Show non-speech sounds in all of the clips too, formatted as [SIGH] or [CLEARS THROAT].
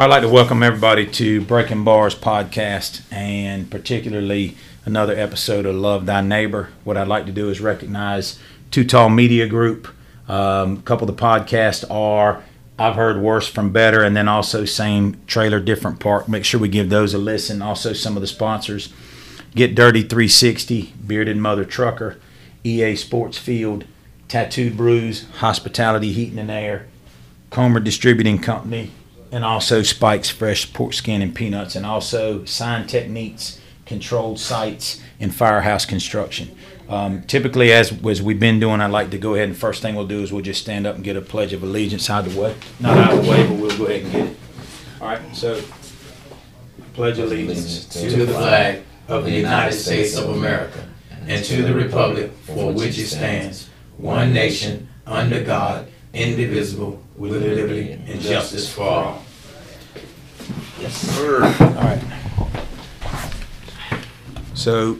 I'd like to welcome everybody to Breaking Bars podcast and particularly another episode of Love Thy Neighbor. What I'd like to do is recognize Too Tall Media Group. Um, a couple of the podcasts are I've heard worse from better, and then also same trailer, different park. Make sure we give those a listen. Also, some of the sponsors Get Dirty 360, Bearded Mother Trucker, EA Sports Field, Tattooed Brews, Hospitality Heating and Air, Comer Distributing Company, and also Spike's Fresh Pork Skin and Peanuts, and also Sign Techniques, Controlled Sites, and Firehouse Construction. Um, typically, as, as we've been doing, I'd like to go ahead and first thing we'll do is we'll just stand up and get a Pledge of Allegiance out of the way. Not out of the way, but we'll go ahead and get it. All right, so Pledge allegiance to the flag of the United States of America and to the republic for which it stands, one nation, under God, indivisible, with liberty and justice for all. Yes, sir. All right. So,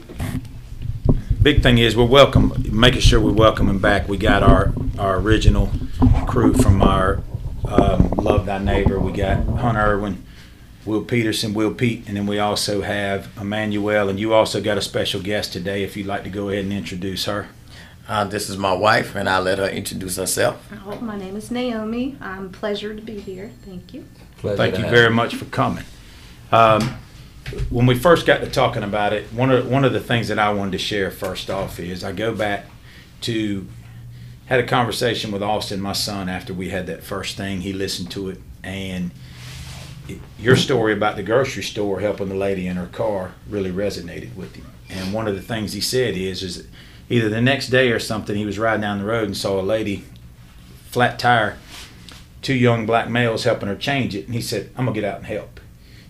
big thing is we're welcome, making sure we welcome him back. We got our, our original crew from our um, Love Thy Neighbor. We got Hunter Irwin, Will Peterson, Will Pete, and then we also have Emmanuel. And you also got a special guest today. If you'd like to go ahead and introduce her. Uh, this is my wife, and I'll let her introduce herself. Oh, my name is Naomi. I'm pleasure to be here. Thank you. Pleasure Thank you very much for coming. Um, when we first got to talking about it, one of one of the things that I wanted to share first off is I go back to had a conversation with Austin, my son, after we had that first thing. He listened to it, and it, your story about the grocery store helping the lady in her car really resonated with him. And one of the things he said is, is either the next day or something, he was riding down the road and saw a lady, flat tire, two young black males helping her change it, and he said, "I'm gonna get out and help."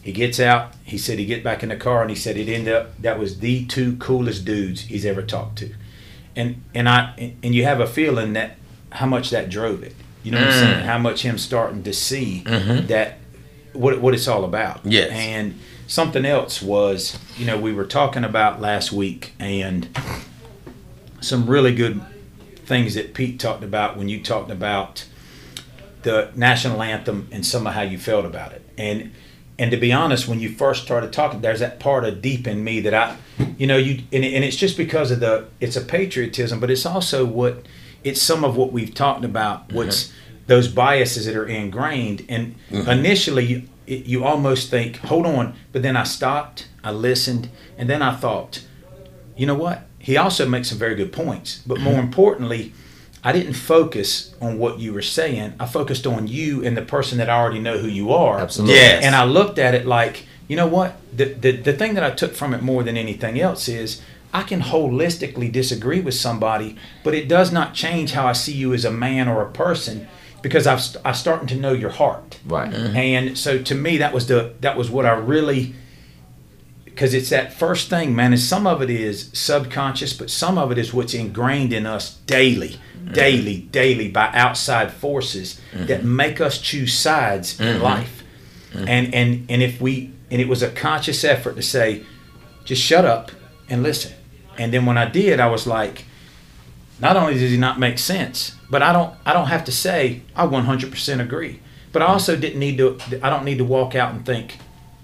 He gets out. He said he get back in the car, and he said it ended up that was the two coolest dudes he's ever talked to, and and I and you have a feeling that how much that drove it. You know what mm. I'm saying? How much him starting to see mm-hmm. that what what it's all about. Yes. And something else was, you know, we were talking about last week, and some really good things that Pete talked about when you talked about the national anthem and some of how you felt about it. And and to be honest, when you first started talking, there's that part of deep in me that I, you know, you and, and it's just because of the it's a patriotism, but it's also what it's some of what we've talked about. What's mm-hmm. those biases that are ingrained, and mm-hmm. initially you, you almost think, hold on, but then I stopped, I listened, and then I thought, you know what? He also makes some very good points. But more importantly, I didn't focus on what you were saying. I focused on you and the person that I already know who you are. Absolutely. Yes. And I looked at it like, you know what? The, the, the thing that I took from it more than anything else is I can holistically disagree with somebody, but it does not change how I see you as a man or a person because I've I'm starting to know your heart. Right. Mm-hmm. And so to me, that was the that was what I really because it's that first thing, man. And some of it is subconscious, but some of it is what's ingrained in us daily, mm-hmm. daily, daily by outside forces mm-hmm. that make us choose sides mm-hmm. in life. Mm-hmm. And and and if we and it was a conscious effort to say, just shut up and listen. And then when I did, I was like, not only does he not make sense, but I don't I don't have to say I 100% agree. But I mm-hmm. also didn't need to I don't need to walk out and think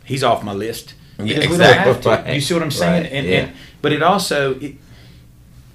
he's off my list yeah, exactly. Right. You see what I'm saying? Right. And, yeah. and but it also, it,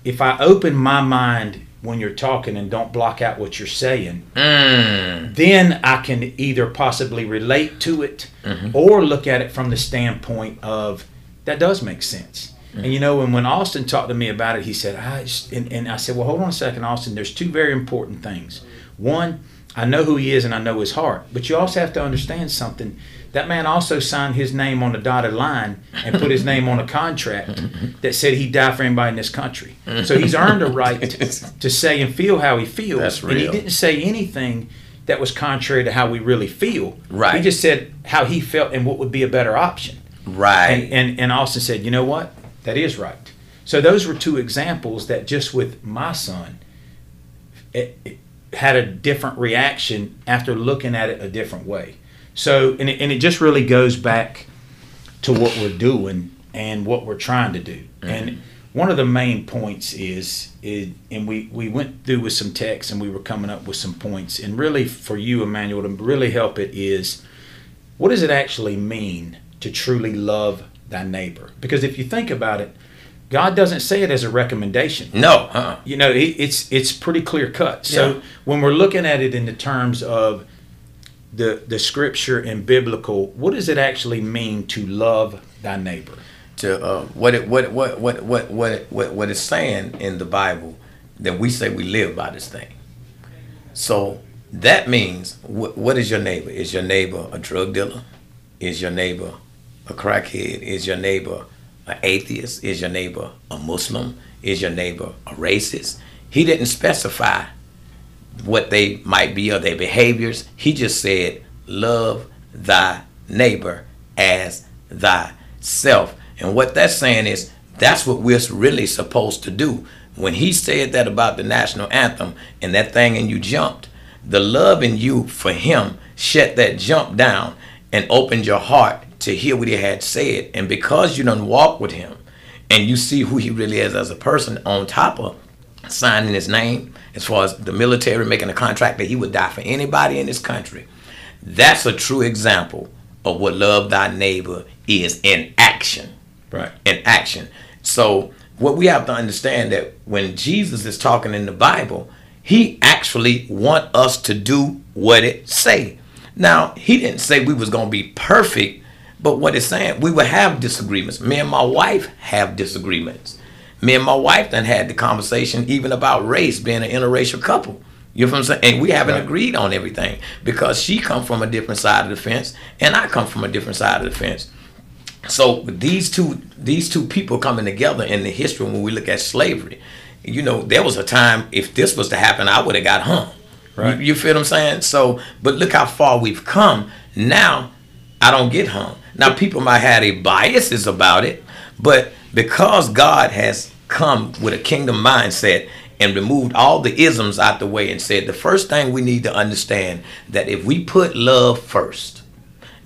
if I open my mind when you're talking and don't block out what you're saying, mm. then I can either possibly relate to it mm-hmm. or look at it from the standpoint of that does make sense. Mm-hmm. And you know, and when Austin talked to me about it, he said, I and, and I said, well, hold on a second, Austin. There's two very important things. One, I know who he is and I know his heart, but you also have to understand something that man also signed his name on the dotted line and put his name on a contract that said he'd die for anybody in this country. So he's earned a right [LAUGHS] to say and feel how he feels. That's real. And he didn't say anything that was contrary to how we really feel. Right. He just said how he felt and what would be a better option. Right. And and, and Austin said, you know what? That is right. So those were two examples that just with my son, it, it had a different reaction after looking at it a different way. So, and it, and it just really goes back to what we're doing and what we're trying to do. Mm-hmm. And one of the main points is, is, and we, we went through with some text and we were coming up with some points. And really, for you, Emmanuel, to really help it is what does it actually mean to truly love thy neighbor? Because if you think about it, God doesn't say it as a recommendation. No, uh-uh. You know, it, it's it's pretty clear cut. So Yeah. when we're looking at it in the terms of the the scripture and biblical, what does it actually mean to love thy neighbor? to uh, what it what what what what what what it's saying in the Bible that we say we live by this thing. So that means what, what is your neighbor? Is your neighbor a drug dealer? Is your neighbor a crackhead? Is your neighbor an atheist? Is your neighbor a Muslim? Is your neighbor a racist? He didn't specify what they might be or their behaviors. He just said, Love thy neighbor as thyself. And what that's saying is that's what we're really supposed to do. When he said that about the national anthem and that thing and you jumped, the love in you for him shut that jump down and opened your heart to hear what he had said. And because you done walk with him and you see who he really is as a person on top of signing his name as far as the military making a contract that he would die for anybody in this country. That's a true example of what love thy neighbor is in action. Right. In action. So what we have to understand that when Jesus is talking in the Bible, he actually want us to do what it say. Now, he didn't say we was going to be perfect, but what it's saying, we will have disagreements. Me and my wife have disagreements. Me and my wife then had the conversation even about race being an interracial couple. You know what I'm saying? And we haven't Right. agreed on everything because she come from a different side of the fence and I come from a different side of the fence. So these two these two people coming together in the history when we look at slavery, you know, there was a time if this was to happen, I would have got hung. Right. You, you feel what I'm saying? So, but look how far we've come. Now, I don't get hung. Now, people might have their biases about it, but because God has come with a kingdom mindset and removed all the isms out the way and said the first thing we need to understand that if we put love first,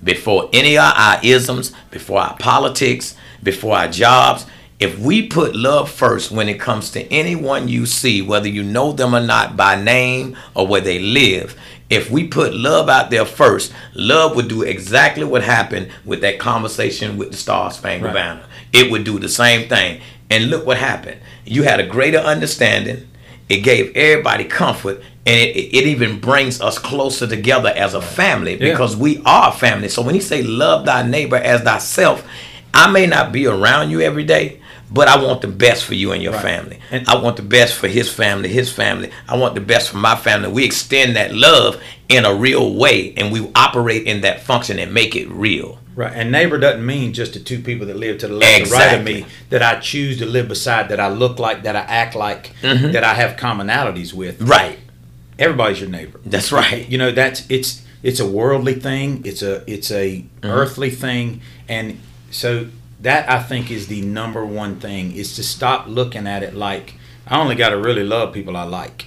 before any of our isms, before our politics, before our jobs. If we put love first when it comes to anyone you see, whether you know them or not by name or where they live, if we put love out there first, love would do exactly what happened with that conversation with the Star Spangled Right. Banner. It would do the same thing. And look what happened. You had a greater understanding. It gave everybody comfort, and it, it even brings us closer together as a family Yeah. because we are family. So when he say love thy neighbor as thyself, I may not be around you every day, but I want the best for you and your Right. family. And- I want the best for his family, his family. I want the best for my family. We extend that love in a real way, and we operate in that function and make it real. Right. And neighbor doesn't mean just the two people that live to the left or right of me that I choose to live beside, that I look like, that I act like, Mm-hmm. that I have commonalities with. Right. Everybody's your neighbor. That's right. You know, that's it's it's a worldly thing, it's a it's a Mm-hmm. earthly thing, and so that I think is the number one thing is to stop looking at it like I only got to really love people I like,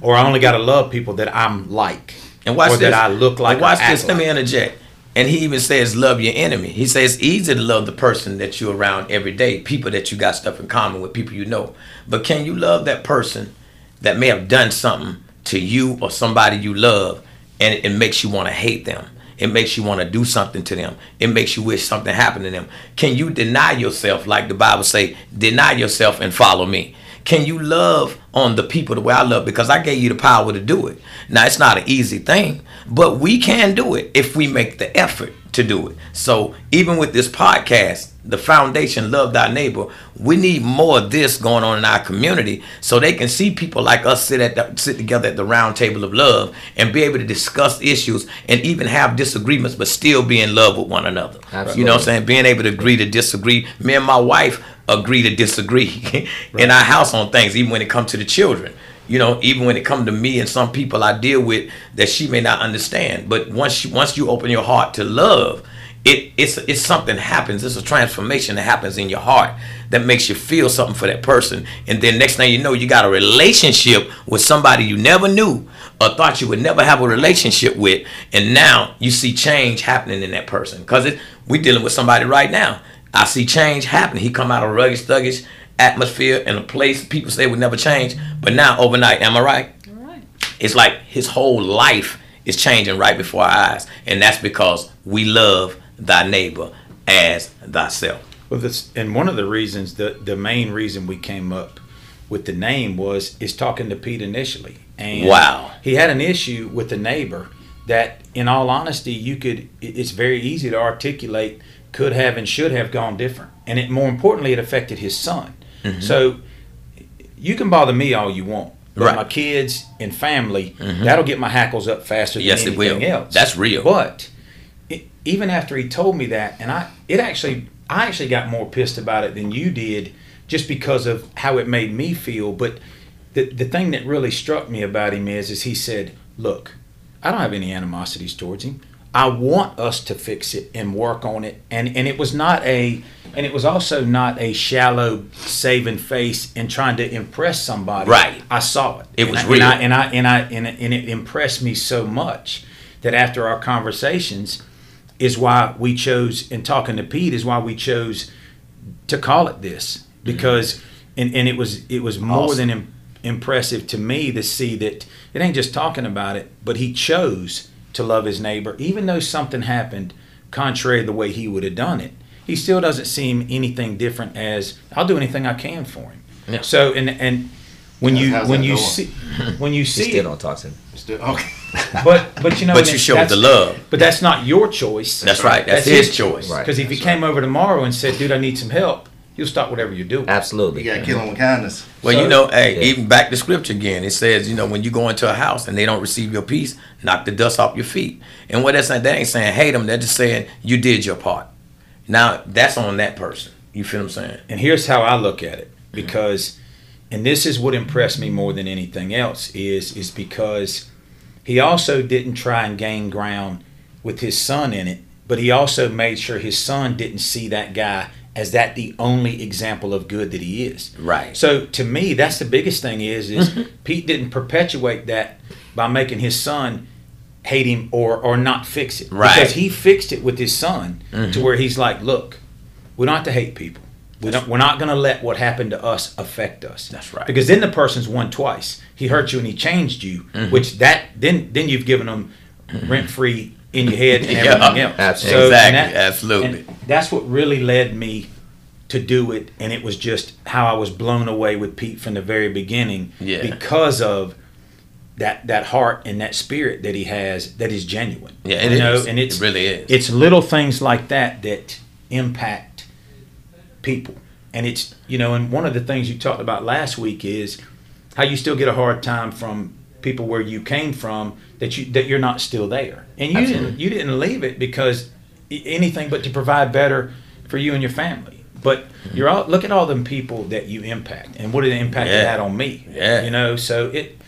or I only got to love people that I'm like, And watch or this. that I look like. And watch this. Let me interject. And he even says, "Love your enemy." He says, "It's easy to love the person that you're around every day, people that you got stuff in common with, people you know. But can you love that person that may have done something to you or somebody you love, and it makes you want to hate them? It makes you want to do something to them. It makes you wish something happened to them. Can you deny yourself, like the Bible say, deny yourself and follow me? Can you love on the people the way I love? Because I gave you the power to do it. Now it's not an easy thing, but we can do it if we make the effort to do it. So even with this podcast, the foundation Love Thy Neighbor, we need more of this going on in our community so they can see people like us sit at the, sit together at the round table of love and be able to discuss issues and even have disagreements but still be in love with one another. You know what I'm saying? Being able to agree to disagree. Me and my wife agree to disagree [LAUGHS] in our house on things, even when it comes to the children. You know, even when it comes to me and some people I deal with that she may not understand. But once you, once you open your heart to love, it it's it's something happens. It's a transformation that happens in your heart that makes you feel something for that person. And then next thing you know, you got a relationship with somebody you never knew or thought you would never have a relationship with, and now you see change happening in that person. Cause it we dealing with somebody right now. I see change happening. He come out of rugged, thuggish atmosphere in a place people say would never change, but now overnight, am I right? All right. It's like his whole life is changing right before our eyes, and that's because we love thy neighbor as thyself. Well, this and one of the reasons, the the main reason we came up with the name was is talking to Pete initially, and Wow. he had an issue with the neighbor that, in all honesty, you could. It's very easy to articulate. Could have and should have gone different, and it more importantly, it affected his son. Mm-hmm. So you can bother me all you want, but Right. my kids and family, mm-hmm. that'll get my hackles up faster Yes, than it will. else. That's real. But it, even after he told me that, and I, it actually, I actually got more pissed about it than you did, just because of how it made me feel. But the the thing that really struck me about him is, is he said, "Look, I don't have any animosities towards him. I want us to fix it and work on it." And and it was not a, and it was also not a shallow saving face and trying to impress somebody. Right. I saw it. It And was I- real. And I, and I and I and it, and it impressed me so much that after our conversations is why we chose and talking to Pete is why we chose to call it this mm-hmm. because and, and it was it was more Awesome. than im- impressive to me to see that it ain't just talking about it but he chose to love his neighbor even though something happened contrary to the way he would have done it he still doesn't seem anything different as I'll do anything I can for him Yeah. so and and when you How's when you going? see [LAUGHS] when you He see still it, don't talk to him. Still, okay. [LAUGHS] but but you know But you that- showed the love. but that's not your choice That's right. That's, his, choice. Right. because if he That's came over tomorrow and said, "Dude, I need some help," you'll stop whatever you do. Absolutely. You got to kill him with kindness. Well, So- you know, hey, Yeah. even back to scripture again, it says, you know, when you go into a house and they don't receive your peace, knock the dust off your feet. And what that's saying, they ain't saying hate them. They're just saying you did your part. Now that's on that person. You feel what I'm saying? And here's how I look at it, because, and this is what impressed me more than anything else is is because he also didn't try and gain ground with his son in it, but he also made sure his son didn't see that guy as that the only example of good that he is. Right. So to me, that's the biggest thing is is mm-hmm. Pete didn't perpetuate that by making his son hate him or or not fix it. Right. Because he fixed it with his son to mm-hmm. where he's like, look, we don't have to hate people. We don't, we're not going to let what happened to us affect us. That's right. Because then the person's won twice. He hurt you and he changed you, mm-hmm. which that then then you've given them rent free in your head and [LAUGHS] Yeah, everything else. absolutely. and Exactly, absolutely. that's what really led me to do it, and it was just how I was blown away with Pete from the very beginning. Yeah. Because of that that heart and that spirit that he has that is genuine. Yeah, it you know, is. and it's It really is. It's little things like that that impact people, and it's you know, and one of the things you talked about last week is how you still get a hard time from people where you came from that you that you're not still there, and you didn't you didn't leave it because anything but to provide better for you and your family. But mm-hmm. you're all look at all them people that you impact, and what an impact it had on me. Yeah. you know, so it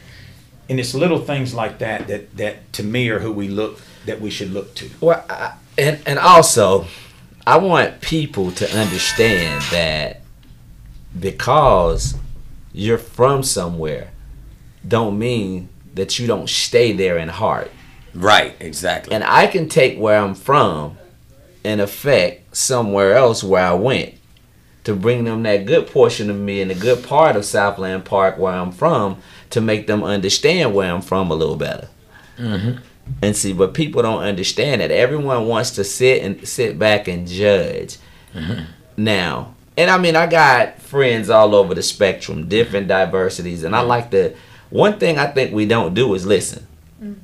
and it's little things like that that that to me are who we look that we should look to. Well, I, and and also, I want people to understand that because you're from somewhere, don't mean that you don't stay there in heart. Right, exactly. And I can take where I'm from and affect somewhere else where I went to bring them that good portion of me and the good part of Southland Park where I'm from to make them understand where I'm from a little better. Mm-hmm. And see, but people don't understand that everyone wants to sit and sit back and judge. Mm-hmm. Now, and I mean, I got friends all over the spectrum, different diversities, and I mm-hmm. like to. One thing I think we don't do is listen. Mm.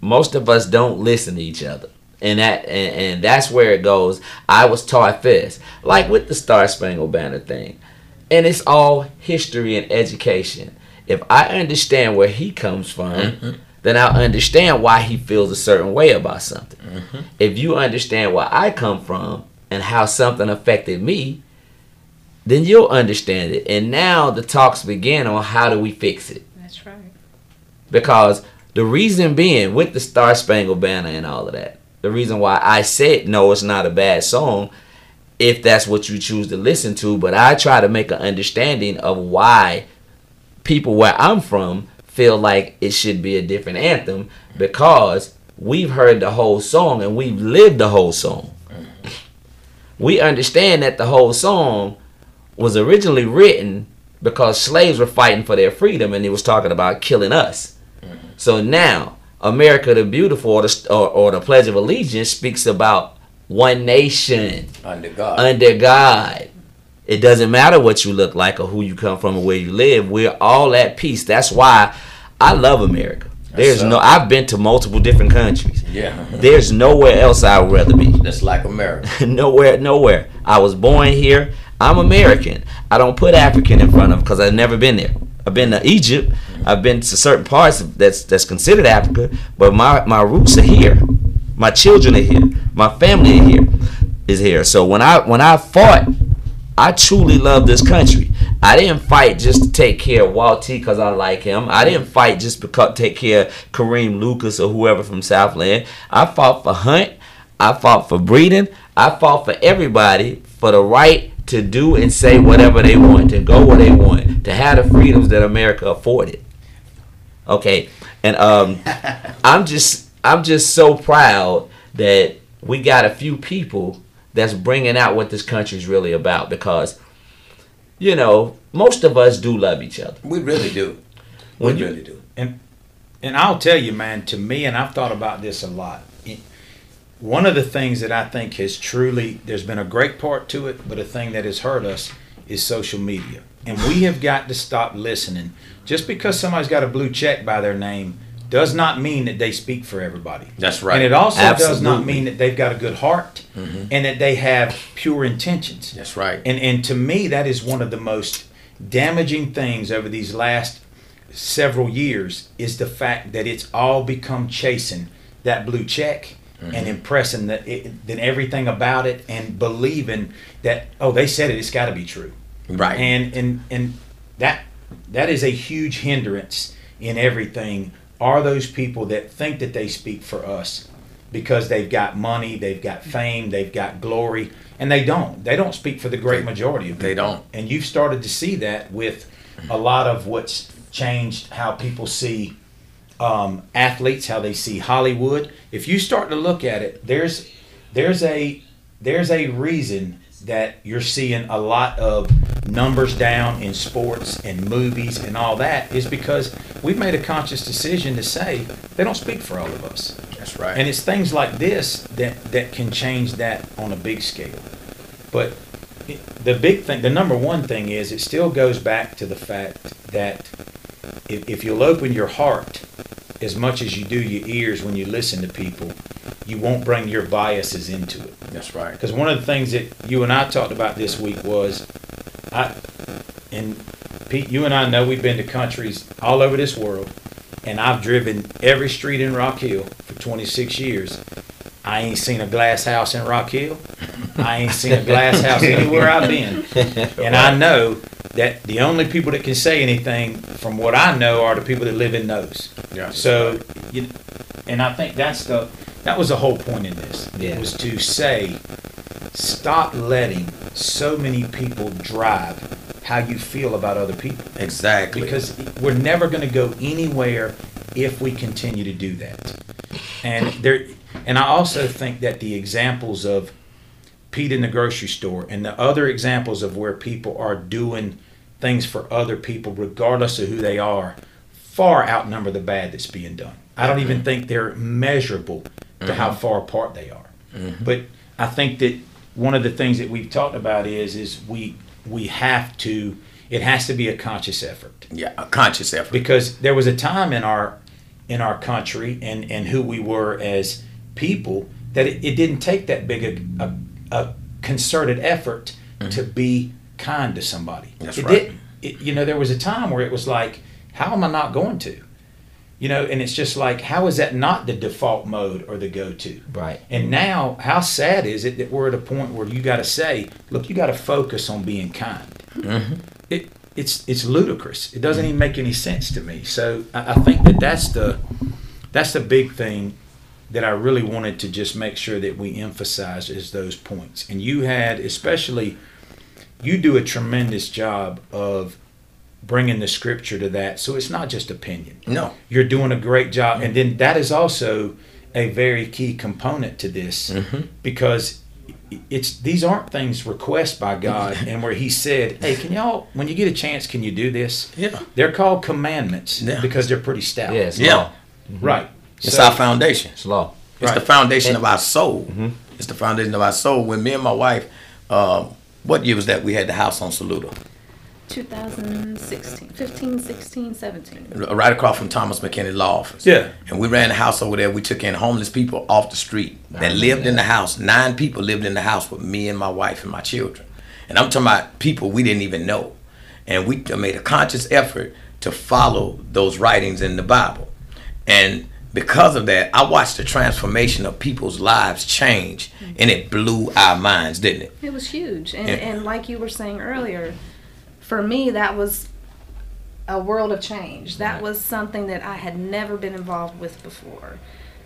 Most of us don't listen to each other. And that and, and that's where it goes. I was taught this like with the star spangled banner thing. And it's all history and education. If i understand where he comes from mm-hmm. then i'll understand why he feels a certain way about something. Mm-hmm. If you understand where i come from and how something affected me then you'll understand it. And now the talks begin on how do we fix it That's right. because the reason being with the Star Spangled Banner and all of that, the reason why I said no, it's not a bad song, if that's what you choose to listen to. But I try to make an understanding of why people where I'm from feel like it should be a different anthem because we've heard the whole song and we've lived the whole song. We understand that the whole song was originally written because slaves were fighting for their freedom and it was talking about killing us. So now America the Beautiful or the, or, or the Pledge of Allegiance speaks about one nation Under God. under God. It doesn't matter what you look like or who you come from or where you live. We're all at peace. That's why I love America. There's no. I've been to multiple different countries. yeah. [LAUGHS] There's nowhere else I would rather be. That's like America. [LAUGHS] nowhere, nowhere. I was born here. I'm American. I don't put African in front of because I've never been there. I've been to Egypt. I've been to certain parts that's that's considered Africa, but my my roots are here. My children are here. My family are here. Is here. So when I when I fought, I truly love this country. I didn't fight just to take care of Walt T because I like him. I didn't fight just because take care of Kareem Lucas or whoever from Southland. I fought for Hunt. I fought for Breeden. I fought for everybody for the right to do and say whatever they want, to go where they want, to have the freedoms that America afforded. Okay, and um, [LAUGHS] I'm just I'm just so proud that we got a few people that's bringing out what this country is really about because you know most of us do love each other. We really do. We When you- really do. And I'll tell you, man, to me, and I've thought about this a lot. One of the things that I think has truly, there's been a great part to it, but a thing that has hurt us is social media. And we have got to stop listening. Just because somebody's got a blue check by their name does not mean that they speak for everybody. That's right. And it also does not mean that they've got a good heart mm-hmm. and that they have pure intentions. That's right. And and to me, that is one of the most damaging things over these last several years is the fact that it's all become chasing that blue check Mm-hmm. and impressing that it, then everything about it and believing that oh they said it it's got to be true. Right. and and and that that is a huge hindrance in everything. Are those people that think that they speak for us because they've got money they've got fame they've got glory and they don't. They don't speak for the great majority of people. They don't. and you've started to see that with a lot of what's changed how people see um, athletes, how they see Hollywood. If you start to look at it, there's there's a there's a reason that you're seeing a lot of numbers down in sports and movies and all that is because we've made a conscious decision to say they don't speak for all of us. That's right. And it's things like this that, that can change that on a big scale. But the big thing, the number one thing is it still goes back to the fact that if, if you'll open your heart as much as you do your ears when you listen to people, you won't bring your biases into it. That's right. Because one of the things that you and I talked about this week was, I, and Pete, you and I know we've been to countries all over this world, and I've driven every street in Rock Hill for 26 years. I ain't seen a glass house in Rock Hill. I ain't seen a glass house [LAUGHS] anywhere I've been. [LAUGHS] And I know that the only people that can say anything from what I know are the people that live in those. Yeah. So, you, and I think that's the that was the whole point in this. Yeah. It was to say, stop letting so many people drive how you feel about other people Exactly. because we're never going to go anywhere if we continue to do that. And there, and I also think that the examples of Pete in the grocery store and the other examples of where people are doing things for other people, regardless of who they are, far outnumber the bad that's being done. I don't even mm-hmm. think they're measurable to how mm-hmm. far apart they are. Mm-hmm. But I think that one of the things that we've talked about is is we we have to it has to be a conscious effort yeah, a conscious effort. because there was a time in our in our country and and who we were as people that it, it didn't take that big a, a, a concerted effort to be kind to somebody. Mm-hmm. That's it right. It, you know, there was a time where it was like, how am I not going to? You know, and it's just like, how is that not the default mode or the go-to? Right. And now, how sad is it that we're at a point where you got to say, look, you got to focus on being kind. It, it's it's ludicrous. It doesn't even make any sense to me. So I, I think that that's the that's the big thing that I really wanted to just make sure that we emphasize is those points. And you had, especially, you do a tremendous job of bringing the scripture to that. So it's not just opinion no. you're doing a great job and then that is also a very key component to this because it's these aren't things requests by God [LAUGHS] and where he said hey can y'all when you get a chance can you do this Yeah. they're called commandments Yeah. because they're pretty stout Yes. Yeah. right It's So- our foundation. It's law. It's the Right. foundation of our soul. Mm-hmm. It's the foundation of our soul. When me and my wife, uh, what year was that? We had the house on Saluda, 2016, 15, 16, 17. right across from Thomas McKinney Law Office. Yeah. And we ran the house over there. We took in homeless people off the street that lived in the house. Nine people lived in the house with me and my wife and my children. And I'm talking about people we didn't even know. And we made a conscious effort to follow those writings in the Bible. And because of that, I watched the transformation of people's lives change, mm-hmm. and it blew our minds, didn't it? It was huge. And, Yeah. and like you were saying earlier, for me, that was a world of change. That was something that I had never been involved with before.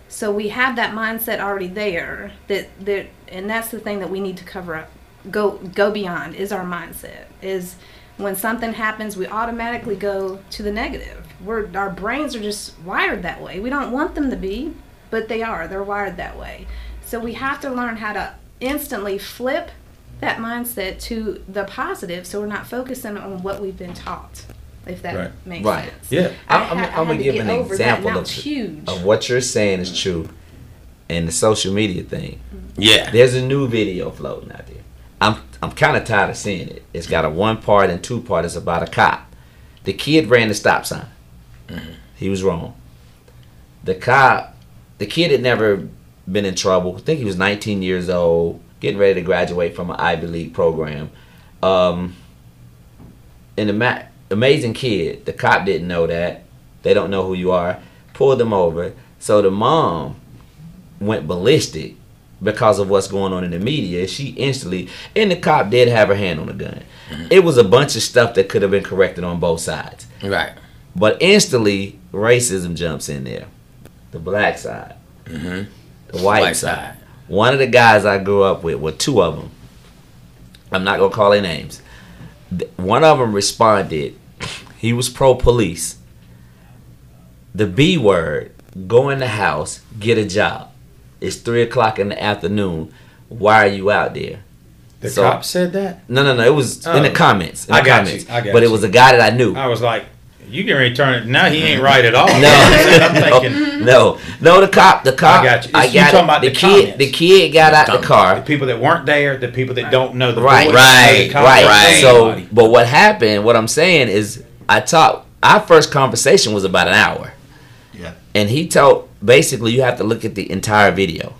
So we have that mindset already there that, that and that's the thing that we need to cover up. Go go beyond is our mindset. Is when something happens, we automatically go to the negative. We're our brains are just wired that way. We don't want them to be, but they are. They're wired that way. So we have to learn how to instantly flip that mindset to the positive so we're not focusing on what we've been taught. If that Right. makes Right. sense. Yeah. I I'm, I'm, ha- I I'm gonna give an example of, huge. of what you're saying is true, and the social media thing. Yeah. There's a new video floating out there. I'm I'm kind of tired of seeing it. It's got a one part and two part. It's about a cop. The kid ran the stop sign. He was wrong. The cop, the kid had never been in trouble. I think he was 19 years old, getting ready to graduate from an Ivy League program. Um, and the ma- amazing kid. The cop didn't know that. They don't know who you are. Pulled them over. So the mom went ballistic because of what's going on in the media. She instantly, and the cop did have her hand on the gun. It was a bunch of stuff that could have been corrected on both sides. Right. But instantly, racism jumps in there. The black side, Mm-hmm. the white, side. One of the guys I grew up with, well, two of them. I'm not gonna call their names. One of them responded. [CLEARS THROAT] He was pro police. The B word: go in the house, get a job. It's three o'clock in the afternoon. Why are you out there? The So- cop said that. No, no, no. It was in the Oh. comments. In I the got you. I got but it was a guy that I knew. I was like, "You can return it." Now he ain't right at all. [LAUGHS] No, [LAUGHS] I'm [LAUGHS] thinking no, no. The cop, the cop. I got you. I It's- you talking it. about the the kid. The kid got out the car. the people that weren't there, the people that don't know the Right, voice, right, the cop, Right. Right. So, but what happened? What I'm saying is, I talked. Our first conversation was about an hour. Yeah. And he told basically you have to look at the entire video,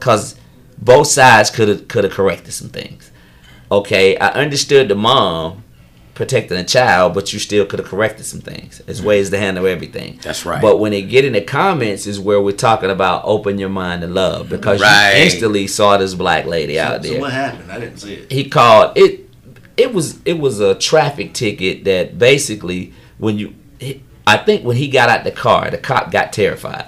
cause both sides could have could have corrected some things. Okay, I understood the mom protecting a child, but you still could have corrected some things. There's mm-hmm. ways to handle everything. That's right. But when they get in the comments is where we're talking about open your mind to love because Right. you instantly saw this black lady out there So there what happened? I didn't see it. he called it it was it was a traffic ticket that basically when you i think when he got out the car the cop got terrified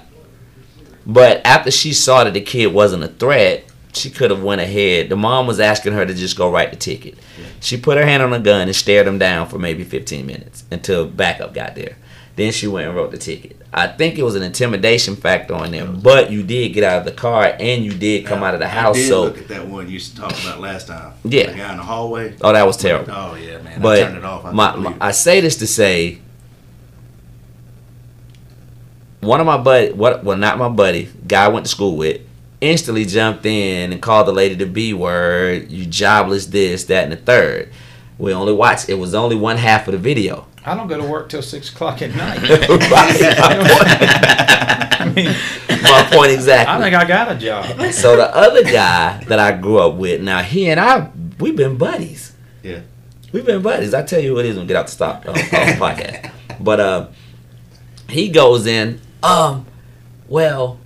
but after she saw that the kid wasn't a threat she could have went ahead the mom was asking her to just go write the ticket she put her hand on the gun and stared him down for maybe 15 minutes until backup got there then she went and wrote the ticket i think it was an intimidation factor on there but you did get out of the car and you did come out of the house I did so look at that one you used to talk about last time. Yeah. The guy in the hallway. oh that was terrible Oh yeah, man. I but turned it off. I my, my- I say this to say one of my buddy what well not my buddy guy I went to school with instantly jumped in and called the lady the B word you jobless this that and the third we only watched it was only one half of the video I don't go to work till six o'clock at night. Right. [LAUGHS] [LAUGHS] I mean, my point exactly I think I got a job. so the other guy that I grew up with now he and I we've been buddies Yeah. We've been buddies. I tell you who it is when we get out the stop uh, podcast. But uh, he goes in. Um, well,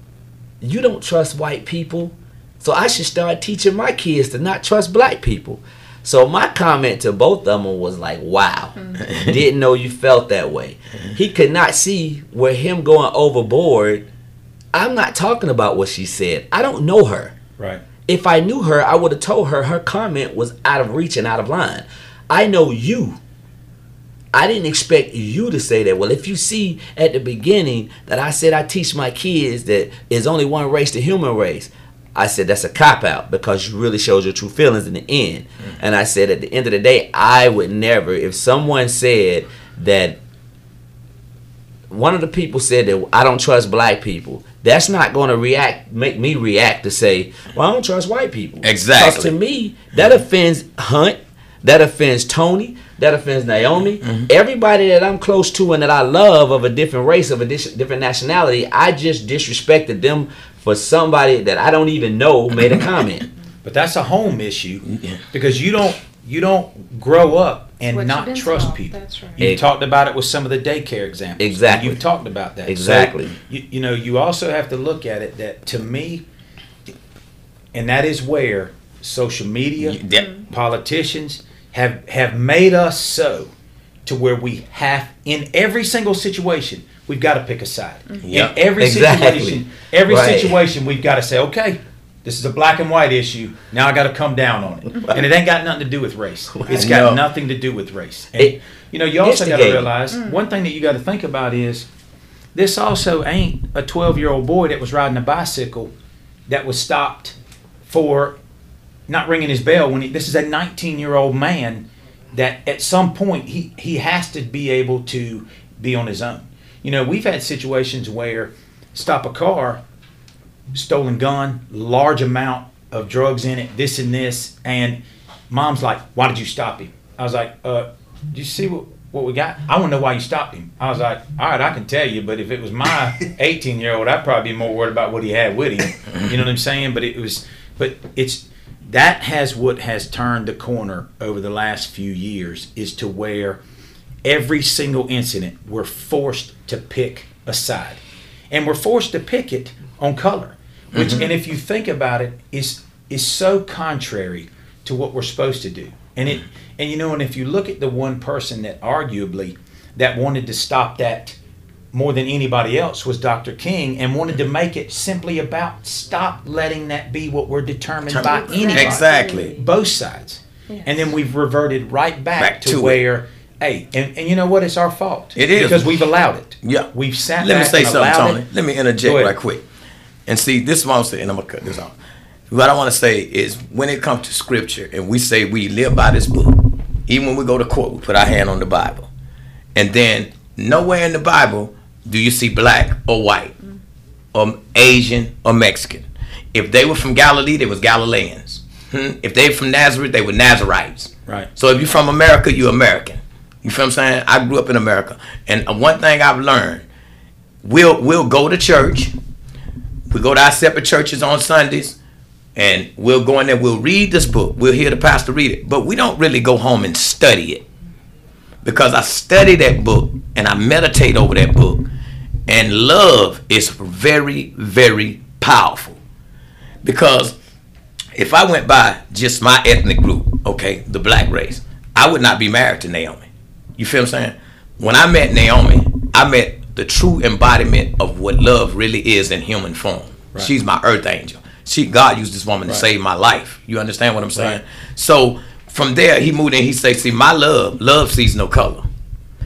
you don't trust white people, so I should start teaching my kids to not trust black people. So my comment to both of them was like, "Wow, [LAUGHS] didn't know you felt that way." He could not see where him going overboard. I'm not talking about what she said. I don't know her Right. if I knew her, I would have told her her comment was out of reach and out of line. I know you. I didn't expect you to say that. Well, if you see at the beginning that I said I teach my kids that there's only one race, the human race, I said that's a cop out because you really showed your true feelings in the end. Mm-hmm. And I said at the end of the day, I would never, if someone said that one of the people said that I don't trust black people. That's not going to react, make me react to say, well, I don't trust white people. Exactly. 'Cause to me, that offends Hunt, that offends Tony, that offends Naomi. Mm-hmm. Everybody that I'm close to and that I love of a different race, of a dis- different nationality, I just disrespected them for somebody that I don't even know made a comment. [LAUGHS] But that's a home issue because you don't you don't grow up and What not trust taught, people. that's right. You Ex- talked about it with some of the daycare examples. Exactly. You've talked about that. So, Exactly. you, you know, you also have to look at it that to me, and that is where social media, Yeah. politicians have have made us so to where we have in every single situation we've got to pick a side. Mm-hmm. Yeah. In every Exactly. situation, every Right. situation we've got to say, okay, this is a black and white issue. Now I got to come down on it, and it ain't got nothing to do with race. It's got No. nothing to do with race. And, It- you know, you also got to instigating. realize mm. one thing that you got to think about is this also ain't a 12 year old boy that was riding a bicycle that was stopped for not ringing his bell when he, this is a 19 year old man that at some point he, he has to be able to be on his own. You know, we've had situations where stop a car, stolen gun, large amount of drugs in it, this and this, and mom's like, "Why did you stop him?" I was like, "Uh, do you see what what we got? I want to know why you stopped him." I was like, "All right, I can tell you, but if it was my [LAUGHS] 18 year old, I'd probably be more worried about what he had with him." You know what I'm saying? But it was, but it's that has what has turned the corner over the last few years is to where every single incident we're forced to pick a side. And we're forced to pick it on color which mm-hmm. and if you think about it is is so contrary to what we're supposed to do. And it and you know and if you look at the one person that arguably that wanted to stop that more than anybody else was Dr. King and wanted to make it simply about stop letting that be what we're determined by anybody Exactly. both sides. Yes. And then we've reverted right back, Back to, to it. where, hey, and, and you know what? It's our fault. It is. Because we've allowed it. Yeah. We've sat Let me back say and something, Tony. it. Let me interject right quick. And see, this is what I'm saying, and I'm gonna cut this off. What I want to say is when it comes to scripture and we say we live by this book, even when we go to court, we put our hand on the Bible. And then nowhere in the Bible do you see black or white or Asian or Mexican. If they were from Galilee, they was Galileans. Hmm? If they from Nazareth, they were Nazarites. Right. So if you're from America, you're American. You feel what I'm saying? I grew up in America. And one thing I've learned, we'll we'll go to church. We go to our separate churches on Sundays, and we'll go in there, we'll read this book, we'll hear the pastor read it, but we don't really go home and study it. Because I study that book and I meditate over that book, and love is very, very powerful. Because if I went by just my ethnic group, okay, the black race, I would not be married to Naomi. You feel what I'm saying? When I met Naomi, I met the true embodiment of what love really is in human form. She's my earth angel. She God used this woman to save my life. You understand what I'm saying? Right. So from there he moved in, he said, See, my love, love sees no color.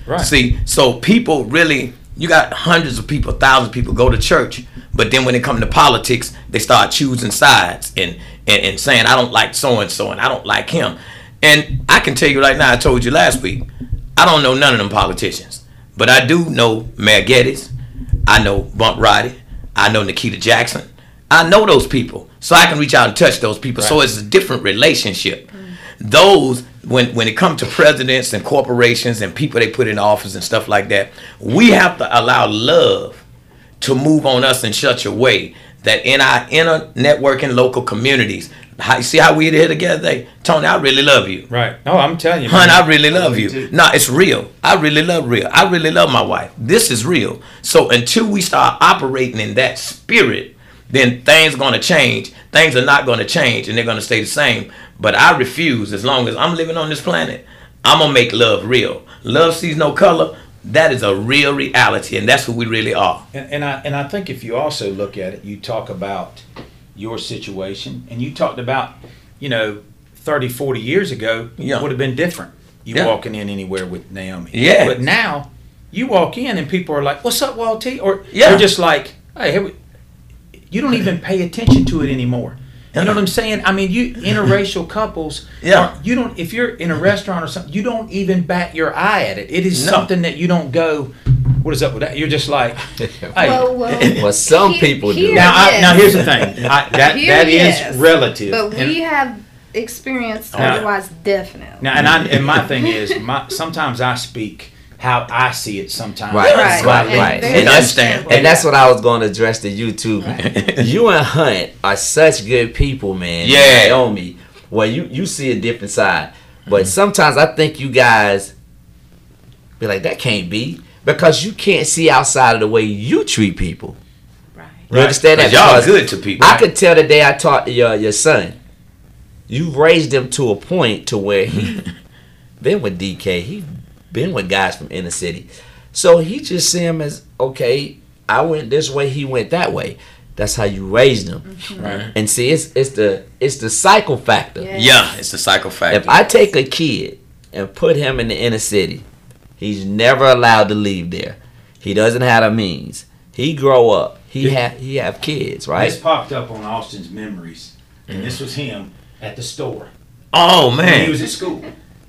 Right. See, so people really, you got hundreds of people, thousands of people go to church, but then when it comes to politics, they start choosing sides and, and, and saying, I don't like so and so and I don't like him. And I can tell you right now, I told you last week, I don't know none of them politicians, but I do know Mayor Gettys, I know Bump Roddey, I know Nikita Jackson. I know those people, so I can reach out and touch those people. So it's a different relationship. Mm. Those when when it comes to presidents and corporations and people they put in office and stuff like that, we have to allow love to move on us in such a way that in our inner networking local communities, how, see how we here together? They, Tony, I really love you. Right. No, I'm telling you. Hun, man. I really love you. too. No, it's real. I really love real. I really love my wife. This is real. So until we start operating in that spirit, then things are gonna change. Things are not gonna change, and they're gonna stay the same. But I refuse. As long as I'm living on this planet, I'm gonna make love real. Love sees no color. That is a real reality, and that's who we really are. And, and I and I think if you also look at it, you talk about your situation, and you talked about, you know, 30, 40 years ago, Yeah. it would have been different. You Yeah. walking in anywhere with Naomi. Yeah. But now, you walk in and people are like, "What's up, Walt T?" Or Yeah. they're just like, "Hey, here we-" you don't even pay attention to it anymore." You know what I'm saying? I mean, you interracial couples. [LAUGHS] Yeah. aren't- You don't. If you're in a restaurant or something, you don't even bat your eye at it. It is No. something that you don't go. What is up with that? You're just like, [LAUGHS] hey. Well, well, Well, some he- people do. now, I, now here's the thing. [LAUGHS] I, that Here, that is yes. relative. but And- we have experienced Now- otherwise, definitely. Now, and I and my thing is, my sometimes I speak how I see it. Sometimes, Right, Right. right, And right. very And that's, understandable. and that's what I was going to address to you too. you and Hunt are such good people, man. Yeah. Naomi. Well, you you see a different side, but mm-hmm. sometimes I think you guys be like that can't be because you can't see outside of the way you treat people. right. You Right. understand that? 'Cause y'all Because good to people. I could tell the day I taught your your son, you raised him to a point to where he [LAUGHS] been with DK. He been with guys from inner city, so he just see him as okay. I went this way, he went that way. That's how you raised him. Mm-hmm. Right. And see, it's it's the it's the cycle factor. Yeah. Yeah, it's the cycle factor. If I take a kid and put him in the inner city, he's never allowed to leave there. He doesn't have the means. He grow up. He have he have kids, right? This popped up on Austin's memories, and this mm. was him at the store. oh when he was at school,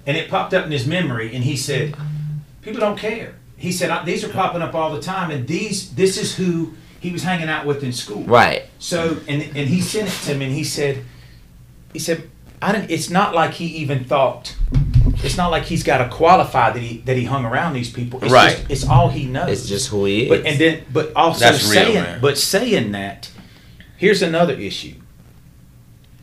and it popped up in his memory, and he said, "People don't care." He said, "These are popping up all the time, and these this is who he was hanging out with in school." Right. So, and and he sent it to me, and he said, he said, "I didn't." It's not like he even thought. It's not like he's got to qualify that he that he hung around these people. It's Right. Just, it's all he knows. It's just who he is. But and then, but also That's saying, man. but saying that, here's another issue.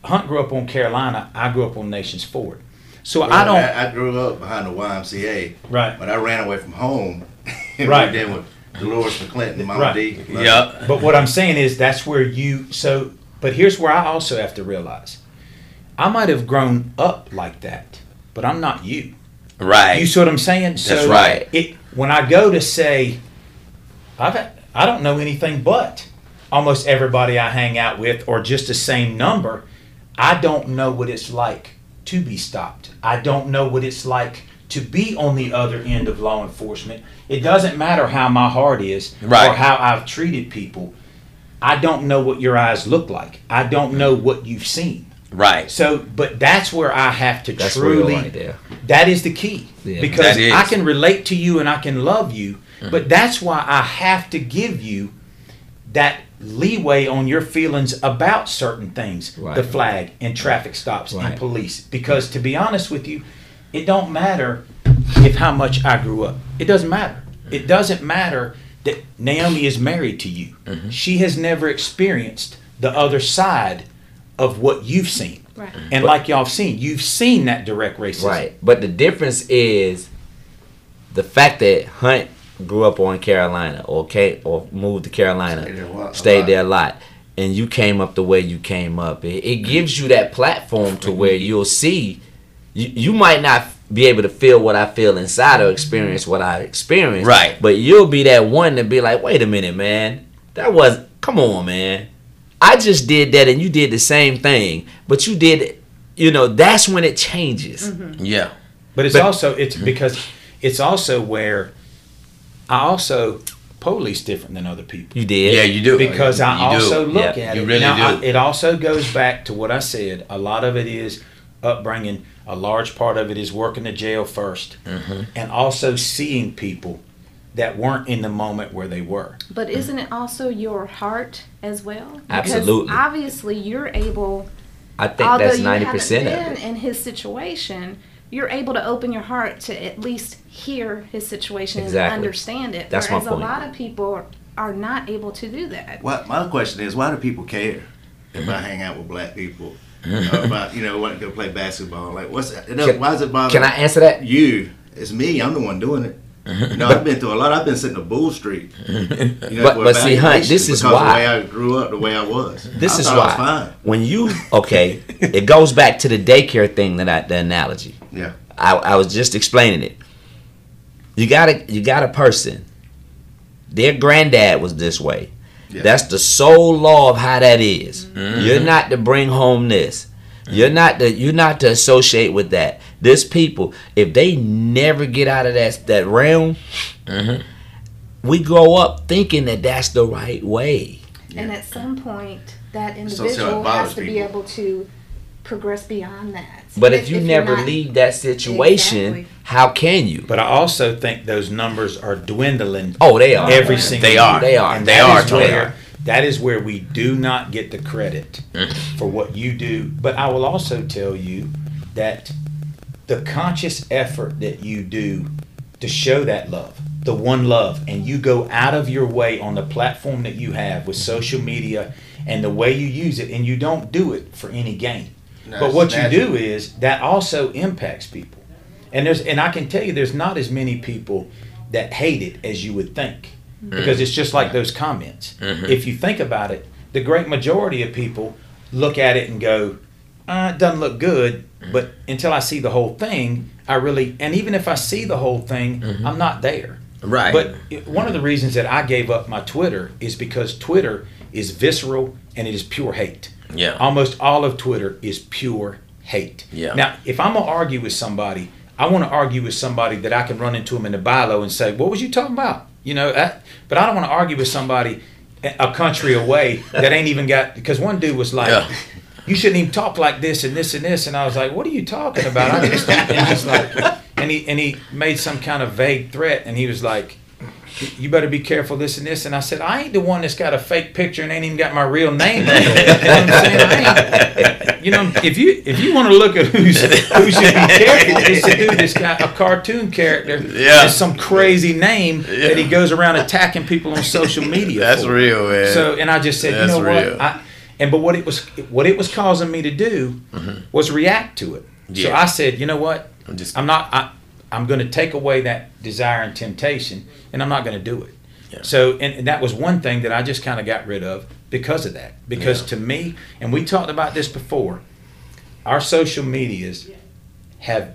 Hunt grew up on Carolina. I grew up on Nations Ford. So I don't. I, I grew up behind the YMCA, right. but I ran away from home. [LAUGHS] and Right. moved in with Dolores McClinton and Mama Right. D. yeah, But what I'm saying is that's where you. So, but here's where I also have to realize, I might have grown up like that, but I'm not you. right. You see what I'm saying? So That's right. It when I go to say, I've I don't know anything but almost everybody I hang out with, or just the same number. I don't know what it's like to be stopped. I don't know what it's like to be on the other end of law enforcement. It doesn't matter how my heart is Right. or how I've treated people. I don't know what your eyes look like. I don't know what you've seen. right. So, but that's where I have to That's real truly right there. that is the key Yeah. because I can relate to you and I can love you, mm. but that's why I have to give you that leeway on your feelings about certain things, Right. the flag and traffic stops Right. and police. Because to be honest with you, it don't matter if how much I grew up. It doesn't matter. It doesn't matter that Naomi is married to you. Mm-hmm. She has never experienced the other side of what you've seen. Right. Mm-hmm. And like y'all have seen, you've seen that direct racism. Right. But the difference is the fact that Hunt grew up on Carolina or okay or moved to Carolina, Stayed there a lot- a stayed lot. there a lot. And you came up the way you came up. It, it gives you that platform to where you'll see you, you might not be able to feel what I feel inside or experience what I experience. Right. But you'll be that one to be like, wait a minute, man. That was come on, man. I just did that and you did the same thing. But you did it you know, that's when it changes. Yeah. But it's But- also it's mm-hmm. because it's also where I also police different than other people You did. Yeah, you do. because I You do. also look Yeah, at you it. really now, do. I- it also goes back to what I said. A lot of it is upbringing. A large part of it is working the jail 1st Mm-hmm. and also seeing people that weren't in the moment where they were. But isn't it also your heart as well? Absolutely. Because obviously, you're able. I think that's ninety percent of it. in his situation, you're able to open your heart to at least hear his situation Exactly. and understand it. That's my point. a lot of people are not able to do that. Well, my question is, why do people care if I hang out with black people? about you know wanting to go play basketball? Like what's that? Can- why is it bother Can I answer that? you? It's me. I'm the one doing it. You know, I've been through a lot. I've been sitting on Bull Street. [LAUGHS] You know, But- but see, Hunt, this is why. the way I grew up, the way I was. This I is thought I was why. fine. When you [LAUGHS] okay, it goes back to the daycare thing that I the analogy. Yeah. I, I was just explaining it. You got a you got a person. Their granddad was this way. Yeah. That's the sole law of how that is. Mm-hmm. You're not to bring home this. You're not to you're not to associate with that. This people, if they never get out of that that realm, mm-hmm. we grow up thinking that that's the right way. And at some point, that So see how it individual bothers has to be able to progress beyond that. But if you you're never not- leave that situation, Exactly. how can you? But I also think those numbers are dwindling Oh, they are. every single They year. are. They are. And They are, is Tony. where that is where we do not get the credit mm-hmm. for what you do. But I will also tell you that the conscious effort that you do to show that love, the one love, and you go out of your way on the platform that you have with social media and the way you use it, and you don't do it for any gain. No, but it's what you do is that also impacts people. And there's and I can tell you there's not as many people that hate it as you would think. Mm. Because it's just like those comments. Mm-hmm. If you think about it, the great majority of people look at it and go, uh, it doesn't look good, but until I see the whole thing, I really and even if I see the whole thing, I'm not there. Right. But it- one of the reasons that I gave up my Twitter is because Twitter is visceral and it is pure hate. Yeah. Almost all of Twitter is pure hate. Yeah. Now, if I'm gonna argue with somebody, I want to argue with somebody that I can run into them in the BI-LO and say, "What was you talking about?" You know. That, but I don't want to argue with somebody a a country away that ain't even got. Because one dude was like. Yeah. You shouldn't even talk like this and this and this, and I was like, "What are you talking about?" I just and he's like, and he and he made some kind of vague threat, and he was like, you better be careful this and this. And I said, I ain't the one that's got a fake picture and ain't even got my real name. You know what I'm saying? I ain't- you know, if you if you want to look at who's who should be careful, it's a dude that's got a cartoon character Yeah. and some crazy name that he goes around attacking people on social media. That's for. real, man. So, and I just said, That's you know real. what? I, and but what it was what it was causing me to do was react to it. So Mm-hmm. I said, you know what? I'm just- I'm not. I, I'm going to take away that desire and temptation, and I'm not going to do it. Yeah. So, and, and that was one thing that I just kind of got rid of because of that. Because Yeah. to me, and we talked about this before, our social medias have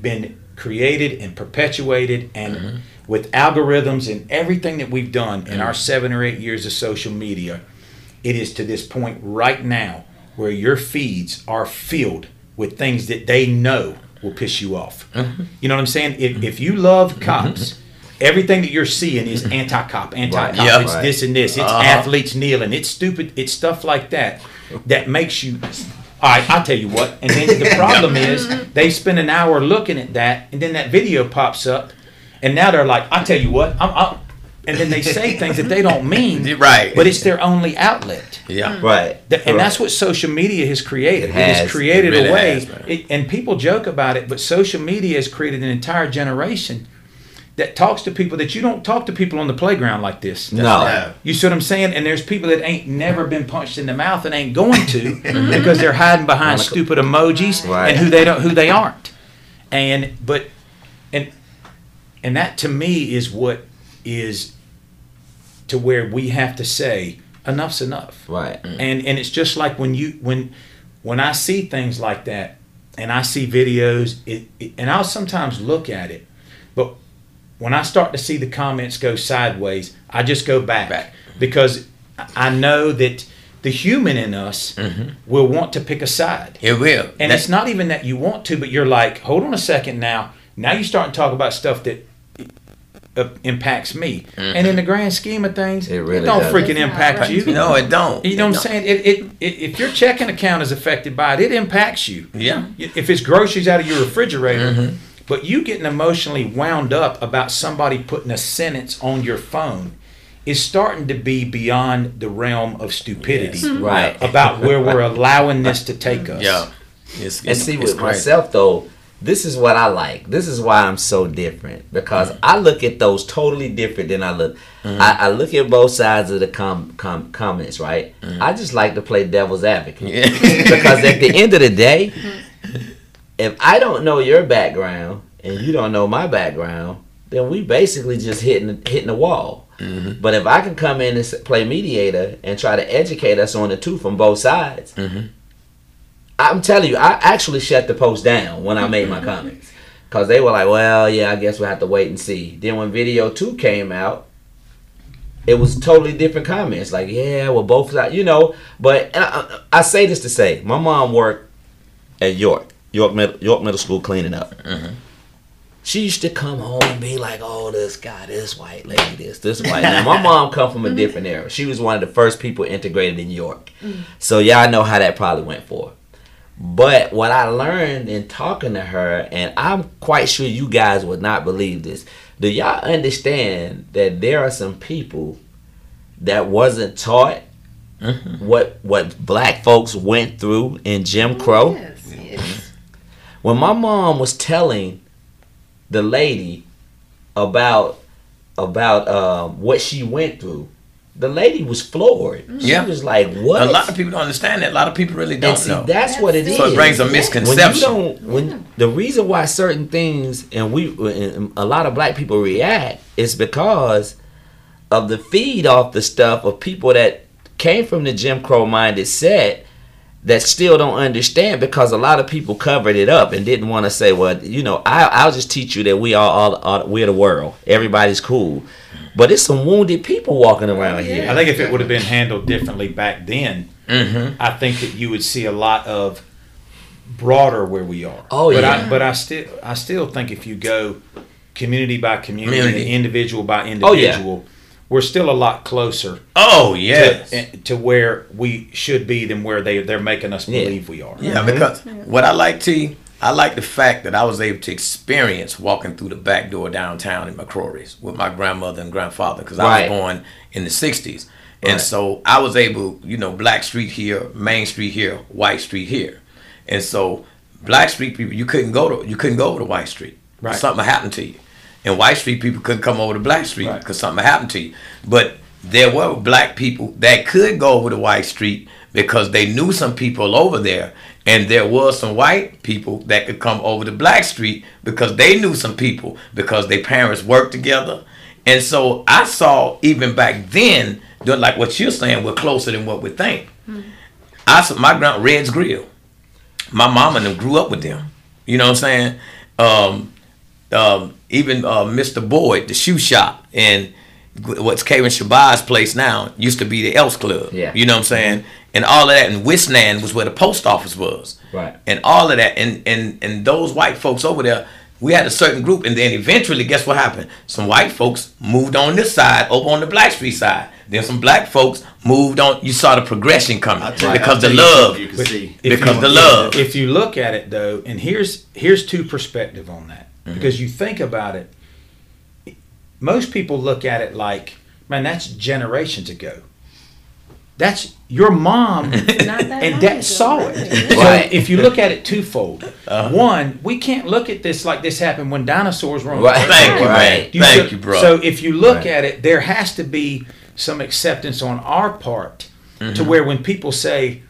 been created and perpetuated and Mm-hmm. with algorithms and everything that we've done in Mm. our seven or eight years of social media, it is to this point right now where your feeds are filled with things that they know will piss you off. Mm-hmm. You know what I'm saying? If, if you love cops, everything that you're seeing is anti-cop, anti-cop. Yeah. It's Right. this and this. It's Uh-huh. athletes kneeling. It's stupid. It's stuff like that that makes you. All right, I'll tell you what. And then the [LAUGHS] problem is they spend an hour looking at that, and then that video pops up, and now they're like, "I'll tell you what." I'm, I'm, and then they say things that they don't mean. [LAUGHS] Right. But it's their only outlet. yeah. Mm. Right. Th- and that's what social media has created. It It has, has. created It really a way, has, it, and people joke about it, but social media has created an entire generation that talks to people that you don't talk to people on the playground like this. No. No. You see what I'm saying? And there's people that ain't never been punched in the mouth and ain't going to [LAUGHS] mm-hmm. because they're hiding behind stupid emojis Right. and who they don't who they aren't. And but and and that to me is what is to where we have to say enough's enough Right. Mm. and and it's just like when you when when I see things like that and I see videos it, it and I'll sometimes look at it but when I start to see the comments go sideways I just go back, Back. because I know that the human in us mm-hmm. will want to pick a side It will. and That- it's not even that you want to, but you're like, hold on a second now. Now you start to talk about stuff that uh, impacts me. And in the grand scheme of things, It it, don't does. freaking It's impact right. you. no, it don't. You know It what I'm saying? It, it, it, if your checking account is affected by it, it impacts you. Yeah. If it's groceries out of your refrigerator, Mm-hmm. but you getting emotionally wound up about somebody putting a sentence on your phone is starting to be beyond the realm of stupidity Yes. Right. about where we're [LAUGHS] allowing this to take us. Yeah. It's, And see, with crazy. myself though, this is what I like. This is why I'm so different because Mm-hmm. I look at those totally different than I look. I, I look at both sides of the com, com, comments, right? I just like to play devil's advocate Mm-hmm. Yeah. [LAUGHS] because at the end of the day, [LAUGHS] if I don't know your background and you don't know my background, then we basically just hitting hitting the wall. Mm-hmm. But if I can come in and play mediator and try to educate us on the two from both sides, Mhm. I'm telling you, I actually shut the post down when I made my comments [LAUGHS] because they were like, "Well, yeah, I guess we'll have to wait and see." Then when video two came out, it was totally different comments. Like, "Yeah, well, both sides," you know. But I, I say this to say, my mom worked at York, York Middle, York Middle School cleaning up. Mm-hmm. She used to come home and be like, "Oh, this guy, this white lady, this, this white." Now, my mom come from a [LAUGHS] different era. She was one of the first people integrated in York, mm. so y'all know how that probably went for. her. But what I learned in talking to her, and I'm quite sure you guys would not believe this. Do y'all understand that there are some people that wasn't taught what what black folks went through in Jim Crow? Yes, yes. when my mom was telling the lady about about um, what she went through, the lady was floored. She Yeah. was like, "What?" A lot of people don't understand that. A lot of people really don't and see, know. that's what it is. so it brings a misconception. when misconception. you don't when the reason why certain things and we and a lot of black people react is because of the feed off the stuff of people that came from the Jim Crow minded set that still don't understand because a lot of people covered it up and didn't want to say, well, you know, I, I'll just teach you that we are all, all we're the world. Everybody's cool. But it's some wounded people walking around here. I think if it would have been handled differently back then, Mm-hmm. I think that you would see a lot of broader where we are. Oh, but yeah. I, but I still I still think if you go community by community, Community. individual by Oh, yeah. Individual, we're still a lot closer Oh yes. eh, to where we should be than where they they're making us Yeah. believe we are. Yeah, because what I like to, I like the fact that I was able to experience walking through the back door downtown in McCrory's with my grandmother and grandfather because I was born in the '60s, and Right. so I was able, you know, Black Street here, Main Street here, White Street here, and so Black Street people, you couldn't go to, you couldn't go to White Street, Right. Something happened to you, and White Street people couldn't come over to Black Street Right. because something happened to you, but there were black people that could go over to White Street because they knew some people over there, and there was some white people that could come over to Black Street because they knew some people because their parents worked together, and so I saw even back then, doing like what you're saying, we're closer than what we think. I saw my grand Red's Grill. My mom and them grew up with them. You know what I'm saying? Um, um, even uh, Mr. Boyd, the shoe shop, and what's Kevin Shabazz place now used to be the Elks Club. Yeah. You know what I'm saying? And all of that, and Wisnan was where the post office was. Right. And all of that, and and and those white folks over there, we had a certain group, and then eventually, guess what happened? Some white folks moved on this side, over on the Black Street side. Then some black folks moved on. You saw the progression coming I'll tell you- because the love. You can see. Because you- the love. If you look at it though, and here's here's two perspective on that. Because you think about it, most people look at it like, man, that's generations ago. That's your mom [LAUGHS] and dad saw it. really. [LAUGHS] So if you look at it twofold, Uh-huh. one, we can't look at this like this happened when dinosaurs were on Right. earth. Thank you, Right. man. Thank so, you, bro. So if you look Right. at it, there has to be some acceptance on our part Mm-hmm. to where when people say,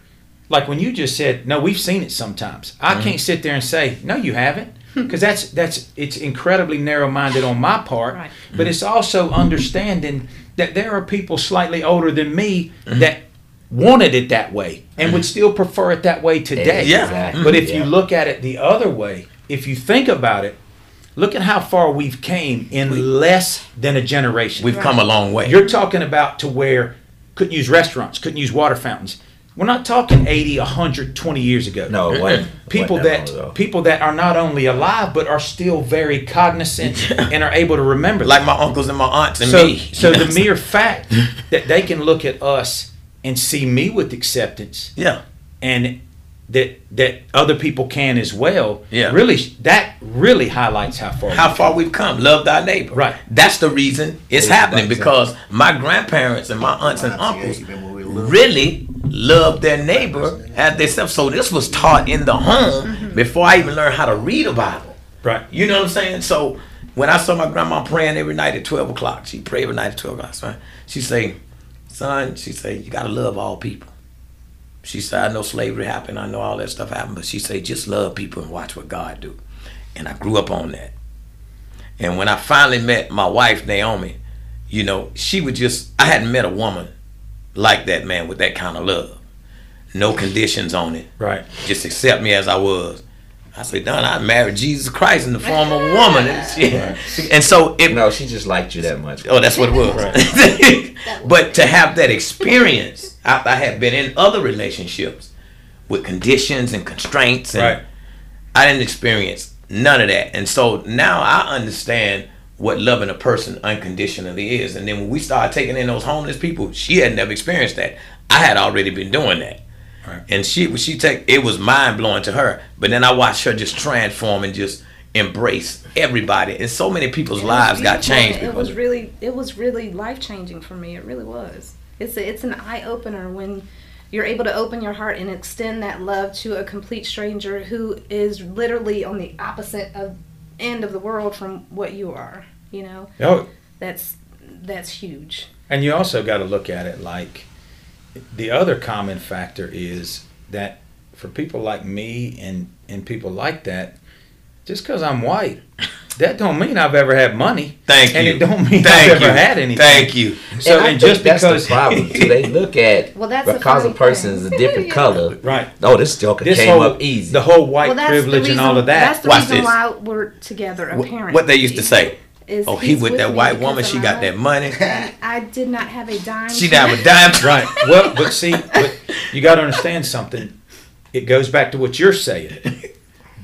like when you just said, no, we've seen it sometimes. I Mm-hmm. can't sit there and say, no, you haven't. Because that's that's it's incredibly narrow-minded on my part, Right. but it's also understanding that there are people slightly older than me Mm-hmm. that wanted it that way and would still prefer it that way today. Yeah. Exactly. But if you look at it the other way, if you think about it, look at how far we've came in less than a generation. We've come a long way. You're talking about to where couldn't use restaurants, couldn't use water fountains. We're not talking 80, 100, 20 years ago. No, it. People that people that are not only alive but are still very cognizant [LAUGHS] and are able to remember like my uncles and my aunts and so, me. so the [LAUGHS] mere fact [LAUGHS] that they can look at us and see me with acceptance yeah, and that that other people can as well. Yeah. Really, that really highlights how far. how we've far we've come. Love thy neighbor. Right. That's the reason it's Yeah, happening that's because my grandparents and my aunts and uncles even when we were little. really loved their neighbor as themselves. So this was taught in the home mm-hmm. before I even learned how to read a Bible. Right. You know what I'm saying? So when I saw my grandma praying every night at 12 o'clock, she prayed every night at 12 o'clock. Son. She say, son, she say, you got to love all people. She said, I know slavery happened. I know all that stuff happened. But she said, just love people and watch what God do. And I grew up on that. And when I finally met my wife, Naomi, you know, she would just, I hadn't met a woman like that, man, with that kind of love. No conditions on it Right. just accept me as I was. I said, Don, I married Jesus Christ in the form of a woman. [LAUGHS] And, she- [LAUGHS] and so it No, she just liked you that much. Oh, that's what it was. [LAUGHS] but to have that experience, I, I had been in other relationships with conditions and constraints, and Right. I didn't experience none of that. And so now I understand what loving a person unconditionally is. And then when we started taking in those homeless people, she had never experienced that. I had already been doing that. Right. And she she take it was mind blowing to her. But then I watched her just transform and just embrace everybody. And so many people's It lives got changed It was really, it was really life changing for me. It really was. It's a, it's an eye opener when you're able to open your heart and extend that love to a complete stranger who is literally on the opposite of end of the world from what you are. You know, Oh, that's that's huge. And you also got to look at it like the other common factor is that for people like me and and people like that, just because I'm white, that don't mean I've ever had money. Thank and you. And it don't mean Thank I've you. ever had anything. Thank you. So and, and just that's because the [LAUGHS] problem too. They look at Well, that's the because a funny person is a different Yeah. [LAUGHS] color. right, Oh, this joker this came whole up easy. the whole white well, privilege reason, and all of that. That's the Watch reason this. why we're together. Apparently, What they used to say. Is Oh, he he's with that white woman, she got that money. [LAUGHS] I did not have a dime. She to- down with dime. [LAUGHS] Right. Well, but see, but you got to understand something. It goes back to what you're saying.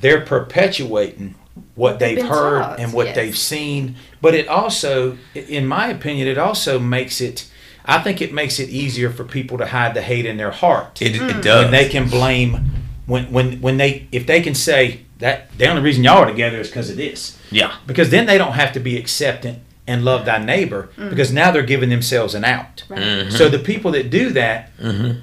They're perpetuating what they've they've heard taught, and what yes. they've seen. But it also, in my opinion, it also makes it. I think it makes it easier for people to hide the hate in their heart It, Mm. it does. when they can blame. When when when they if they can say that the only reason y'all are together is because of this yeah. because then they don't have to be acceptant and love thy neighbor because now they're giving themselves an out. Right. Mm-hmm. So the people that do that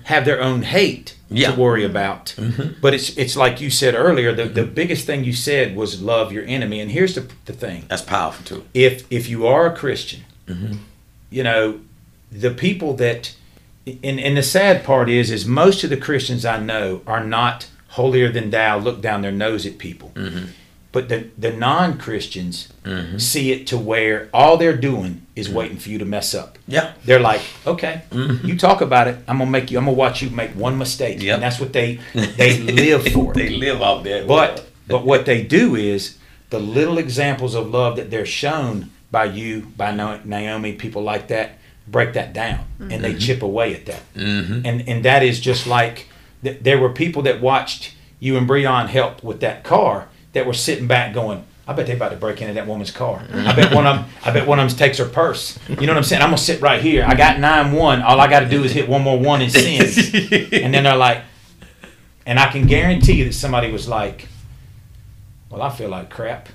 have their own hate Yeah. to worry about. But it's it's like you said earlier. The, the biggest thing you said was love your enemy. And here's the, the thing: That's powerful too. if if you are a Christian, Mm-hmm. you know the people that. And, and the sad part is, is most of the Christians I know are not holier than thou. Look down their nose at people. Mm-hmm. But the, the non Christians see it to where all they're doing is Mm-hmm. waiting for you to mess up. Yeah. They're like, okay, you talk about it. I'm gonna make you. I'm gonna watch you make one mistake, Yep. and that's what they [LAUGHS] they live for. they live out there. But [LAUGHS] but what they do is the little examples of love that they're shown by you, by Naomi, people like that, break that down, and they chip away at that. Mhm. And and that is just like th- there were people that watched you and Breon help with that car that were sitting back going. I bet they about to break into that woman's car. I bet one of them. I bet one of them takes her purse. You know what I'm saying? I'm gonna sit right here. I got nine one. All I got to do is hit one more one and sin. [LAUGHS] and then they're like, and I can guarantee you that somebody was like, "Well, I feel like crap."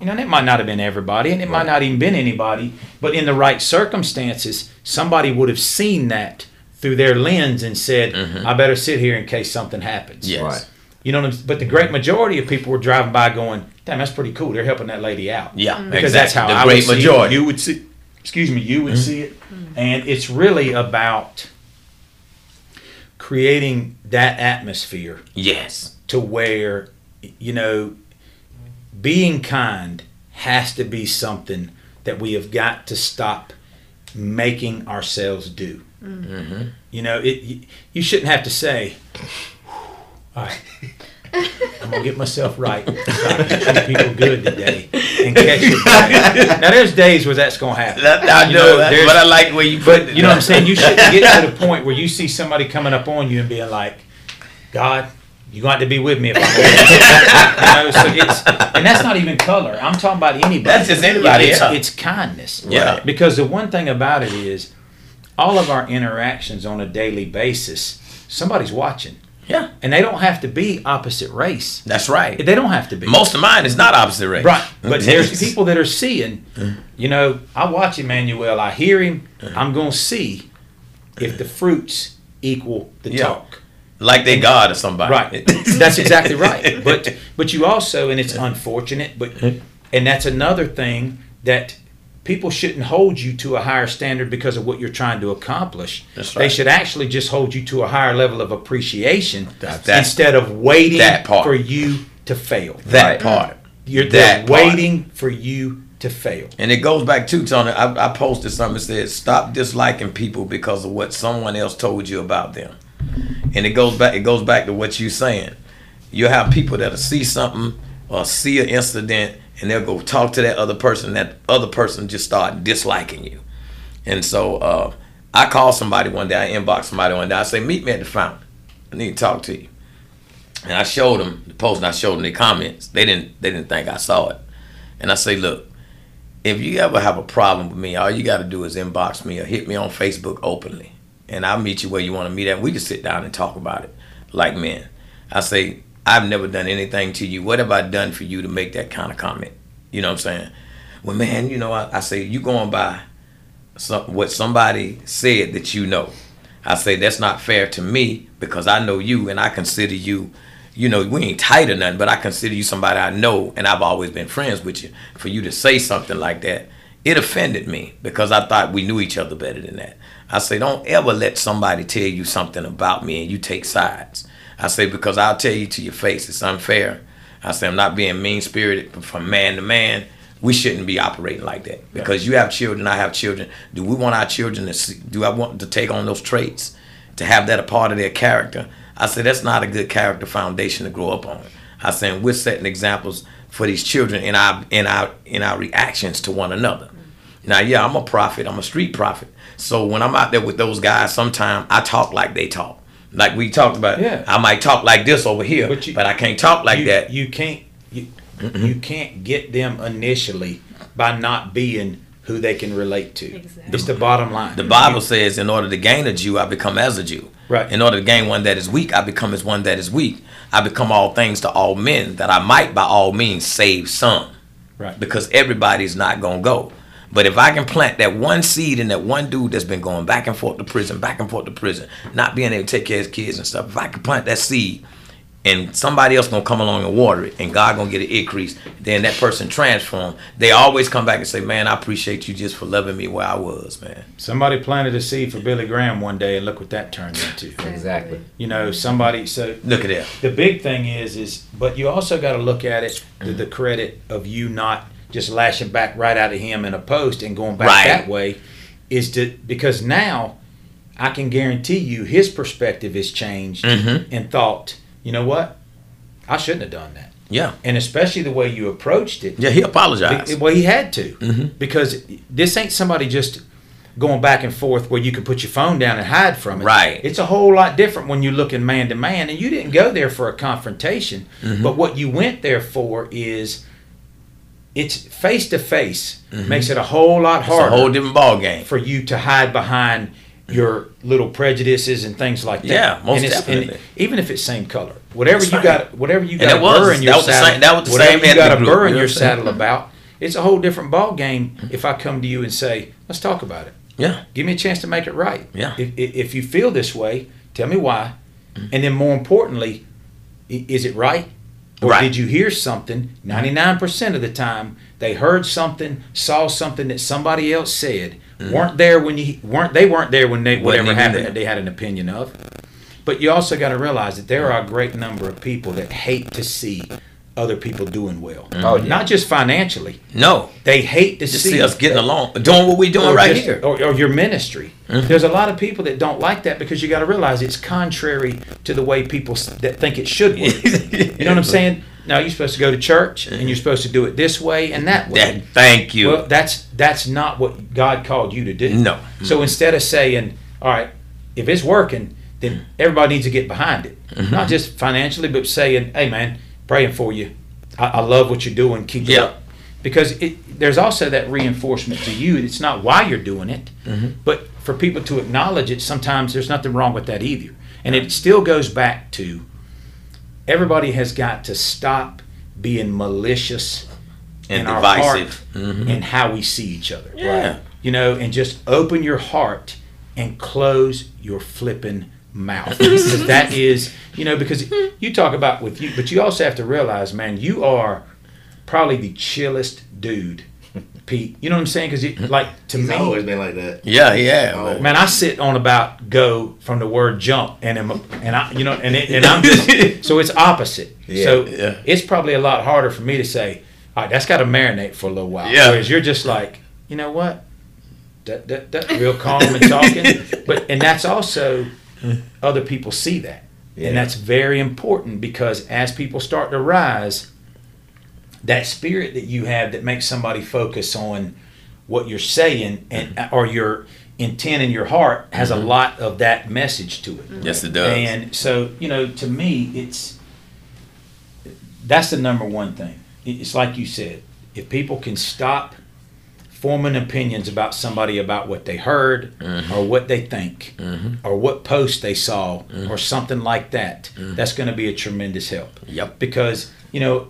You know, and it might not have been everybody, and it might not even been anybody, but in the right circumstances, somebody would have seen that through their lens and said, mm-hmm. "I better sit here in case something happens." Yes. Right. You know what I'm saying? But the great majority of people were driving by going, "Damn, that's pretty cool. They're helping that lady out." Yeah. Mm-hmm. because exactly. that's how the I great would see it. majority. You would see, excuse me, you would mm-hmm. see it, and it's really about creating that atmosphere yes. to where you know being kind has to be something that we have got to stop making ourselves do. Mm-hmm. You know, it. You, you shouldn't have to say, "All right, I'm gonna get myself right. [LAUGHS] so I can treat people good today and catch it back." Now, there's days where that's gonna happen. That, I You know, know, but I like where you put But it. you know what I'm saying? You shouldn't [LAUGHS] get to the point where you see somebody coming up on you and being like, God, you're going to be with me if I'm [LAUGHS] you know, so it's and that's not even [LAUGHS] color. I'm talking about anybody. That's just anybody, It's, yeah. it's kindness. Yeah. Because the one thing about it is all of our interactions on a daily basis, somebody's watching. Yeah. And they don't have to be opposite race. That's right. They don't have to be. Most of mine is not opposite race. Right. Mm-hmm. But there's people that are seeing, mm-hmm. you know, I watch Emmanuel, I hear him, mm-hmm. I'm going to see if the fruits equal the Yeah. talk. Like they God or somebody. Right. [LAUGHS] That's exactly right. But but you also and it's unfortunate, but and that's another thing that people shouldn't hold you to a higher standard because of what you're trying to accomplish. That's They should actually just hold you to a higher level of appreciation That's- instead of waiting for you to fail. that Right. part. You're that part. waiting for you to fail. And it goes back to Tony. I, I posted something that said, "Stop disliking people because of what someone else told you about them." And it goes back. It goes back to what you're saying. You have people that'll see something or see an incident, and they'll go talk to that other person. That other person just start disliking you. And so uh, I called somebody one day. I inbox somebody one day. I say, "Meet me at the fountain. I need to talk to you." And I showed them the post, and I showed them the comments. They didn't. They didn't think I saw it. And I say, "Look." if you ever have a problem with me, all you got to do is inbox me or hit me on Facebook openly, and I'll meet you where you want to meet at. We can sit down and talk about it. like men. I say, I've never done anything to you. What have I done for you to make that kind of comment? You know what I'm saying? Well, man, you know, I, I say, you going by some, what somebody said that you know. I say, that's not fair to me because I know you and I consider you, you know, we ain't tight or nothing, but I consider you somebody I know and I've always been friends with you. For you to say something like that, it offended me because I thought we knew each other better than that. I say, don't ever let somebody tell you something about me and you take sides. I say, because I'll tell you to your face, it's unfair. I say, I'm not being mean spirited but from man to man. We shouldn't be operating like that because you have children, I have children. Do we want our children to see, do I want to take on those traits, to have that a part of their character? I say, that's not a good character foundation to grow up on. I say, we're setting examples for these children in our in our in our reactions to one another. Now, yeah, I'm a prophet. I'm a street prophet. So when I'm out there with those guys, sometimes I talk like they talk. Like we talked about. Yeah. I might talk like this over here, But but, I can't talk like you, that. You can't you, you can't get them initially by not being who they can relate to. Exactly. It's the bottom line. the Bible says, in order to gain a Jew, I become as a Jew. Right. In order to gain one that is weak, I become as one that is weak. I become all things to all men, that I might by all means save some. Right. Because everybody's not gonna go. But if I can plant that one seed in that one dude that's been going back and forth to prison, back and forth to prison, not being able to take care of his kids and stuff, if I can plant that seed and somebody else gonna come along and water it and God gonna get an increase, then that person transform. They always come back and say, Man, I appreciate you just for loving me where I was, man. Somebody planted a seed for Billy Graham one day, and look what that turned into. Exactly. You know, somebody. So Look at that. the big thing is, is but you also got to look at it to mm. the credit of you not just lashing back right out of him in a post and going back Right. that way, is to because now I can guarantee you his perspective has changed Mhm. and thought, you know what, I shouldn't have done that, Yeah. and especially the way you approached it. Yeah, he apologized. Well, he had to Mhm. because this ain't somebody just going back and forth where you can put your phone down and hide from it. Right. It's a whole lot different when you're looking man to man, and you didn't go there for a confrontation, Mm-hmm. but what you went there for is it's face to face makes it a whole lot Mm-hmm. It's a harder whole different ball game. for you to hide behind your little prejudices and things like that. Yeah, most and it's, and definitely. even if it's same color, whatever you got, whatever you got a burr in your that was the saddle, same- that was the whatever same you got a burr in your what I'm saying? saddle about. It's a whole different ball game if I come to you and say, "Let's talk about it. Yeah. Give me a chance to make it right. Yeah. If if, if you feel this way, tell me why, and then more importantly, is it right?" Or Right. did you hear something? 99% of the time, they heard something, saw something that somebody else said, mm-hmm. weren't there when you weren't they weren't there when they whatever happened there. that they had an opinion of. But you also got to realize that there are a great number of people that hate to see other people doing well. Mm-hmm. Oh, yeah. Not just financially. No. They hate to see, see us getting along, doing what we're doing right just- here. Or, or your ministry. Mm-hmm. There's a lot of people that don't like that because you got to realize it's contrary to the way people that think it should work. [LAUGHS] you know what I'm saying? No, you're supposed to go to church and you're mm-hmm. supposed to do it this way and that way. That- thank you. Well, that's that's not what God called you to do. No. So instead of saying, "All right, if it's working, then everybody needs to get behind it," Mm-hmm. not just financially, but saying, "Hey, man, praying for you. I, I love what you're doing. Keep it Yeah. up." Because it, there's also that reinforcement to you. It's not why you're doing it, Mm-hmm. but for people to acknowledge it. Sometimes there's nothing wrong with that either, and it still goes back to everybody has got to stop being malicious And in our divisive. heart Mhm. and how we see each other. Yeah. You know, and just open your heart and close your flipping mouth. [LAUGHS] that is, you know, because you talk about with you, but you also have to realize, man, you are probably the chillest dude, Pete. You know what I'm saying? Because like to He's me, always been like that. Yeah, yeah. Oh. man. man, I sit on about go from the word jump, and am, and I, you know, and it, and I'm just [LAUGHS] so it's opposite. so yeah. it's probably a lot harder for me to say, all right, that's got to marinate for a little while. Yeah. Whereas you're just like, you know what, that that that real calm and talking, [LAUGHS] but and that's also Mm-hmm. other people see that, Yeah. and that's very important because as people start to rise, that spirit that you have that makes somebody focus on what you're saying and mm-hmm. or your intent in your heart has a mm-hmm. lot of that message to it. Yes, it does. And so, you know, to me, it's that's the number one thing. It's like you said, if people can stop forming opinions about somebody about what they heard or what they think or what post they saw or something like that, that's going to be a tremendous help. Yep. Because, you know,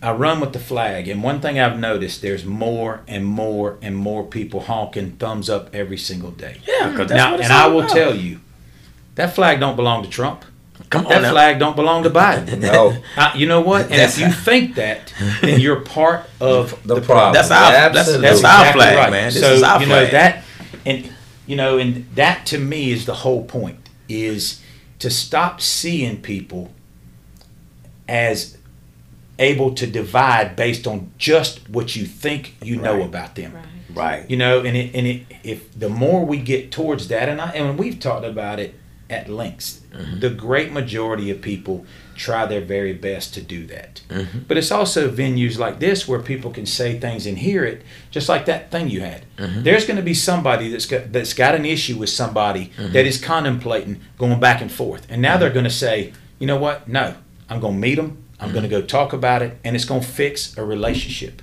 I run with the flag, and one thing I've noticed there's more and more and more people honking thumbs up every single day. Yeah, Now, and I will about. tell you, that flag don't belong to Trump. Come That now. flag don't belong to Biden. [LAUGHS] No. Uh, you know what? And if you think that, then you're part of The the, problem. That's our that's, Absolutely. that's our flag, man. This so is our you flag. know that, and you know, and that to me is the whole point: is to stop seeing people as able to divide based on just what you think you know Right. about them. right. You know, and it, and it, if the more we get towards that, and I and we've talked about it at lengths, Mm-hmm. the great majority of people try their very best to do that. Mm-hmm. But it's also venues like this where people can say things and hear it, just like that thing you had. Mm-hmm. There's going to be somebody that's got that's got an issue with somebody Mm-hmm. that is contemplating going back and forth, and now they're going to say, you know what? No, I'm going to meet them. I'm going to Mm-hmm. go talk about it, and it's going to fix a relationship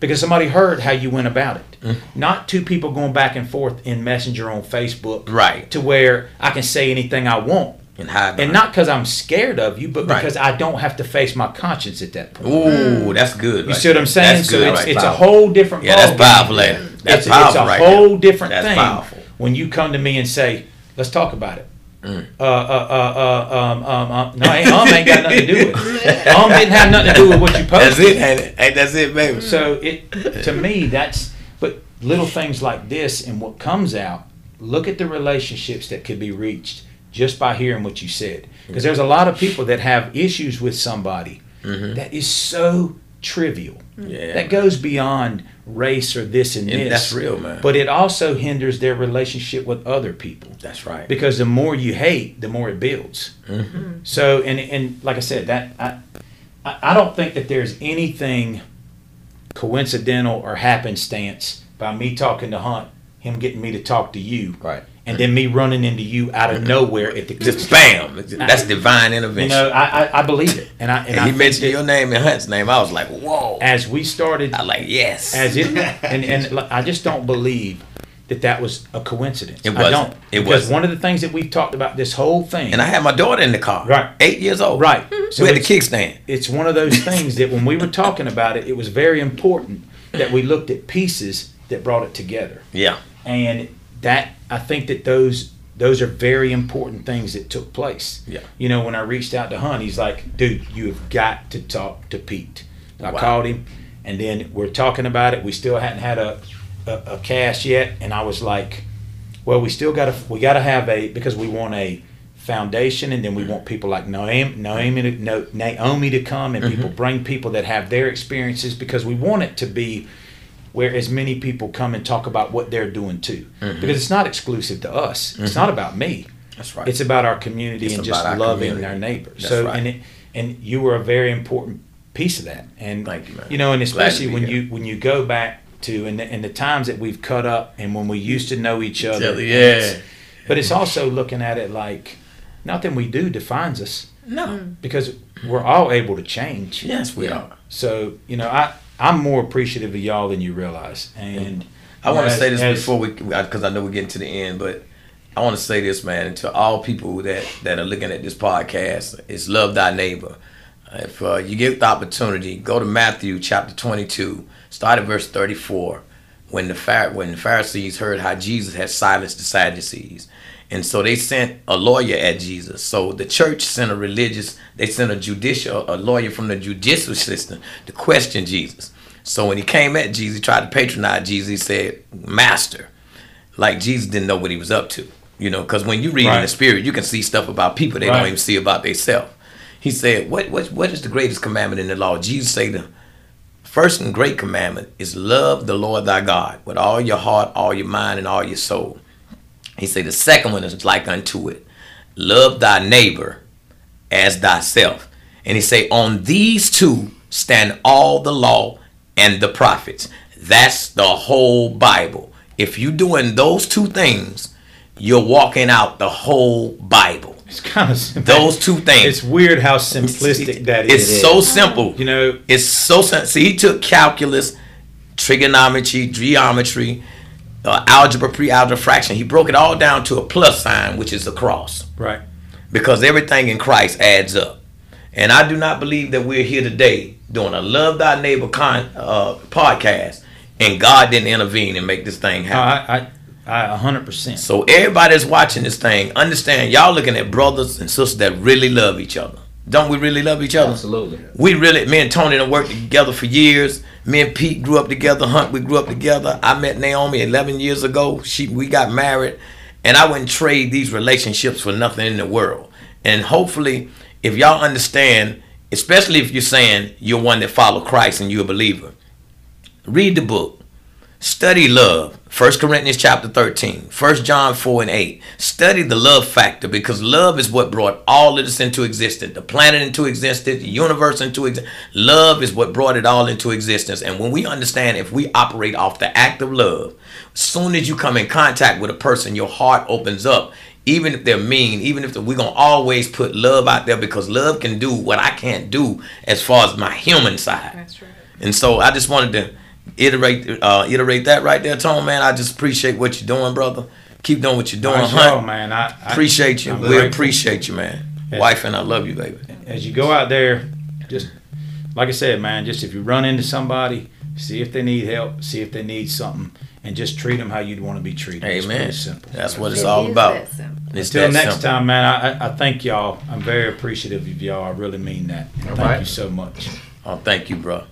because somebody heard how you went about it. Mm-hmm. Not two people going back and forth in Messenger on Facebook, Right. To where I can say anything I want, And hide and not because I'm scared of you, but Right. because I don't have to face my conscience at that point. Ooh, that's good. You see what I'm saying? so it's, it's a whole different. Yeah, that's powerful. That's it's, powerful it's a right whole different That's thing powerful. when you come to me and say, "Let's talk about it." Mm. Uh, uh, uh, uh, um, um, um, no, ain't, um ain't got nothing to do with it. [LAUGHS] Um didn't have nothing to do with what you posted. That's it, ain't it? Hey, that's it, baby. So it to me that's but little things like this and what comes out. Look at the relationships that could be reached just by hearing what you said. Because there's a lot of people that have issues with somebody that is so trivial. Mm-hmm. Yeah. That goes beyond race or this and Yeah, this. that's real, man. But it also hinders their relationship with other people. That's right. Because the more you hate, the more it builds. Mm-hmm. So, and and like I said, that I, I I don't think that there's anything coincidental or happenstance by me talking to Hunt, him getting me to talk to you, Right. And then me running into you out of nowhere at the Just bam. That's divine intervention. You know, I, I I believe it, and I and, and I he mentioned your name and Hunt's name. I was like, whoa. as we started I like yes. as it [LAUGHS] and and I just don't believe that that was a coincidence. It wasn't. don't It because wasn't. one of the things that we've talked about this whole thing, and I had my daughter in the car. Right. Eight years old. right? So we had the kickstand. it's one of those things that when we were talking about it, it was very important that we looked at pieces that brought it together. Yeah. And that I think that those those are very important things that took place. Yeah. You know, when I reached out to Hunt, he's like, "Dude, you have got to talk to Pete." I Wow. called him, and then we're talking about it. We still hadn't had a a, a cast yet, and I was like, "Well, we still got to we got to have a because we want a." foundation and then we want people like Naomi, Naomi, Naomi to come and mm-hmm. people bring people that have their experiences because we want it to be where as many people come and talk about what they're doing too mm-hmm. because it's not exclusive to us it's mm-hmm. not about me That's right. it's about our community It's and just our loving community. our neighbors That's so right. and it, and you were a very important piece of that and Thank you, man. you know and especially when here. you when you go back to and the, and the times that we've cut up and when we used to know each other other, yeah. it's- but it's also looking at it like nothing we do defines us no. Mm. because we're all able to change Yes, we are. so you know, I I'm more appreciative of y'all than you realize, and I want to say this as- before we, because I know we're getting to the end, but I want to say this, man, to all people that that are looking at this podcast, is love thy neighbor. If uh, you get the opportunity, go to Matthew chapter 22, start at verse 34. When the Phar- when the Pharisees heard how Jesus had silenced the Sadducees, and so they sent a lawyer at Jesus. So the church sent a religious, they sent a judicial, a lawyer from the judicial system to question Jesus. So when he came at Jesus, he tried to patronize Jesus. He said, "Master," like Jesus didn't know what he was up to. You know, because when you read in the spirit, you can see stuff about people they Right. don't even see about themselves. He said, "What what what is the greatest commandment in the law?" Jesus said, "The first and great commandment is love the Lord thy God with all your heart, all your mind, and all your soul." He said, "The second one is like unto it: love thy neighbor as thyself." And he say, "On these two stand all the law and the prophets." That's the whole Bible. If you doing those two things, you're walking out the whole Bible. it's kind of simple. Those two things. It's weird how simplistic that is. It's so simple. You know, It's so simple. See, he took calculus, trigonometry, geometry, uh, algebra, pre-algebra, fraction. He broke it all down to a plus sign, which is the cross, Right. because everything in Christ adds up. And I do not believe that we're here today doing a love thy neighbor con, uh, podcast, and God didn't intervene and make this thing happen. I, I, I, a hundred percent. So everybody that's watching this thing, understand y'all looking at brothers and sisters that really love each other. Don't we really love each other? Absolutely. We really, me and Tony done worked together for years. Me and Pete grew up together. Hunt, we grew up together. I met Naomi 11 years ago. She, we got married, and I wouldn't trade these relationships for nothing in the world. And hopefully, if y'all understand, especially if you're saying you're one that follow Christ and you're a believer, read the book. Study love. 1 Corinthians chapter 13. 1 John 4 and 8. Study the love factor because love is what brought all of this into existence. The planet into existence, the universe into existence. Love is what brought it all into existence. And when we understand if we operate off the act of love, as soon as you come in contact with a person, your heart opens up. Even if they're mean, even if we're gonna always put love out there because love can do what I can't do as far as my human side. That's right. And so I just wanted to iterate uh, iterate that right there, Tone man. I just appreciate what you're doing, brother. Keep doing what you're doing, Nice Hunt. job, man. I, I Appreciate you. I'm We grateful. appreciate you, man. Yes. Wife and I love you, baby. as you go out there, just like I said, man, just if you run into somebody, see if they need help, see if they need something, and just treat them how you'd want to be treated. It's Amen. pretty simple. That's what it's It all is about. that simple. It's Until next simple. time, man, I, I- I thank y'all. I'm very appreciative of y'all. I really mean that. And All thank right. you so much. Oh, thank you, bro.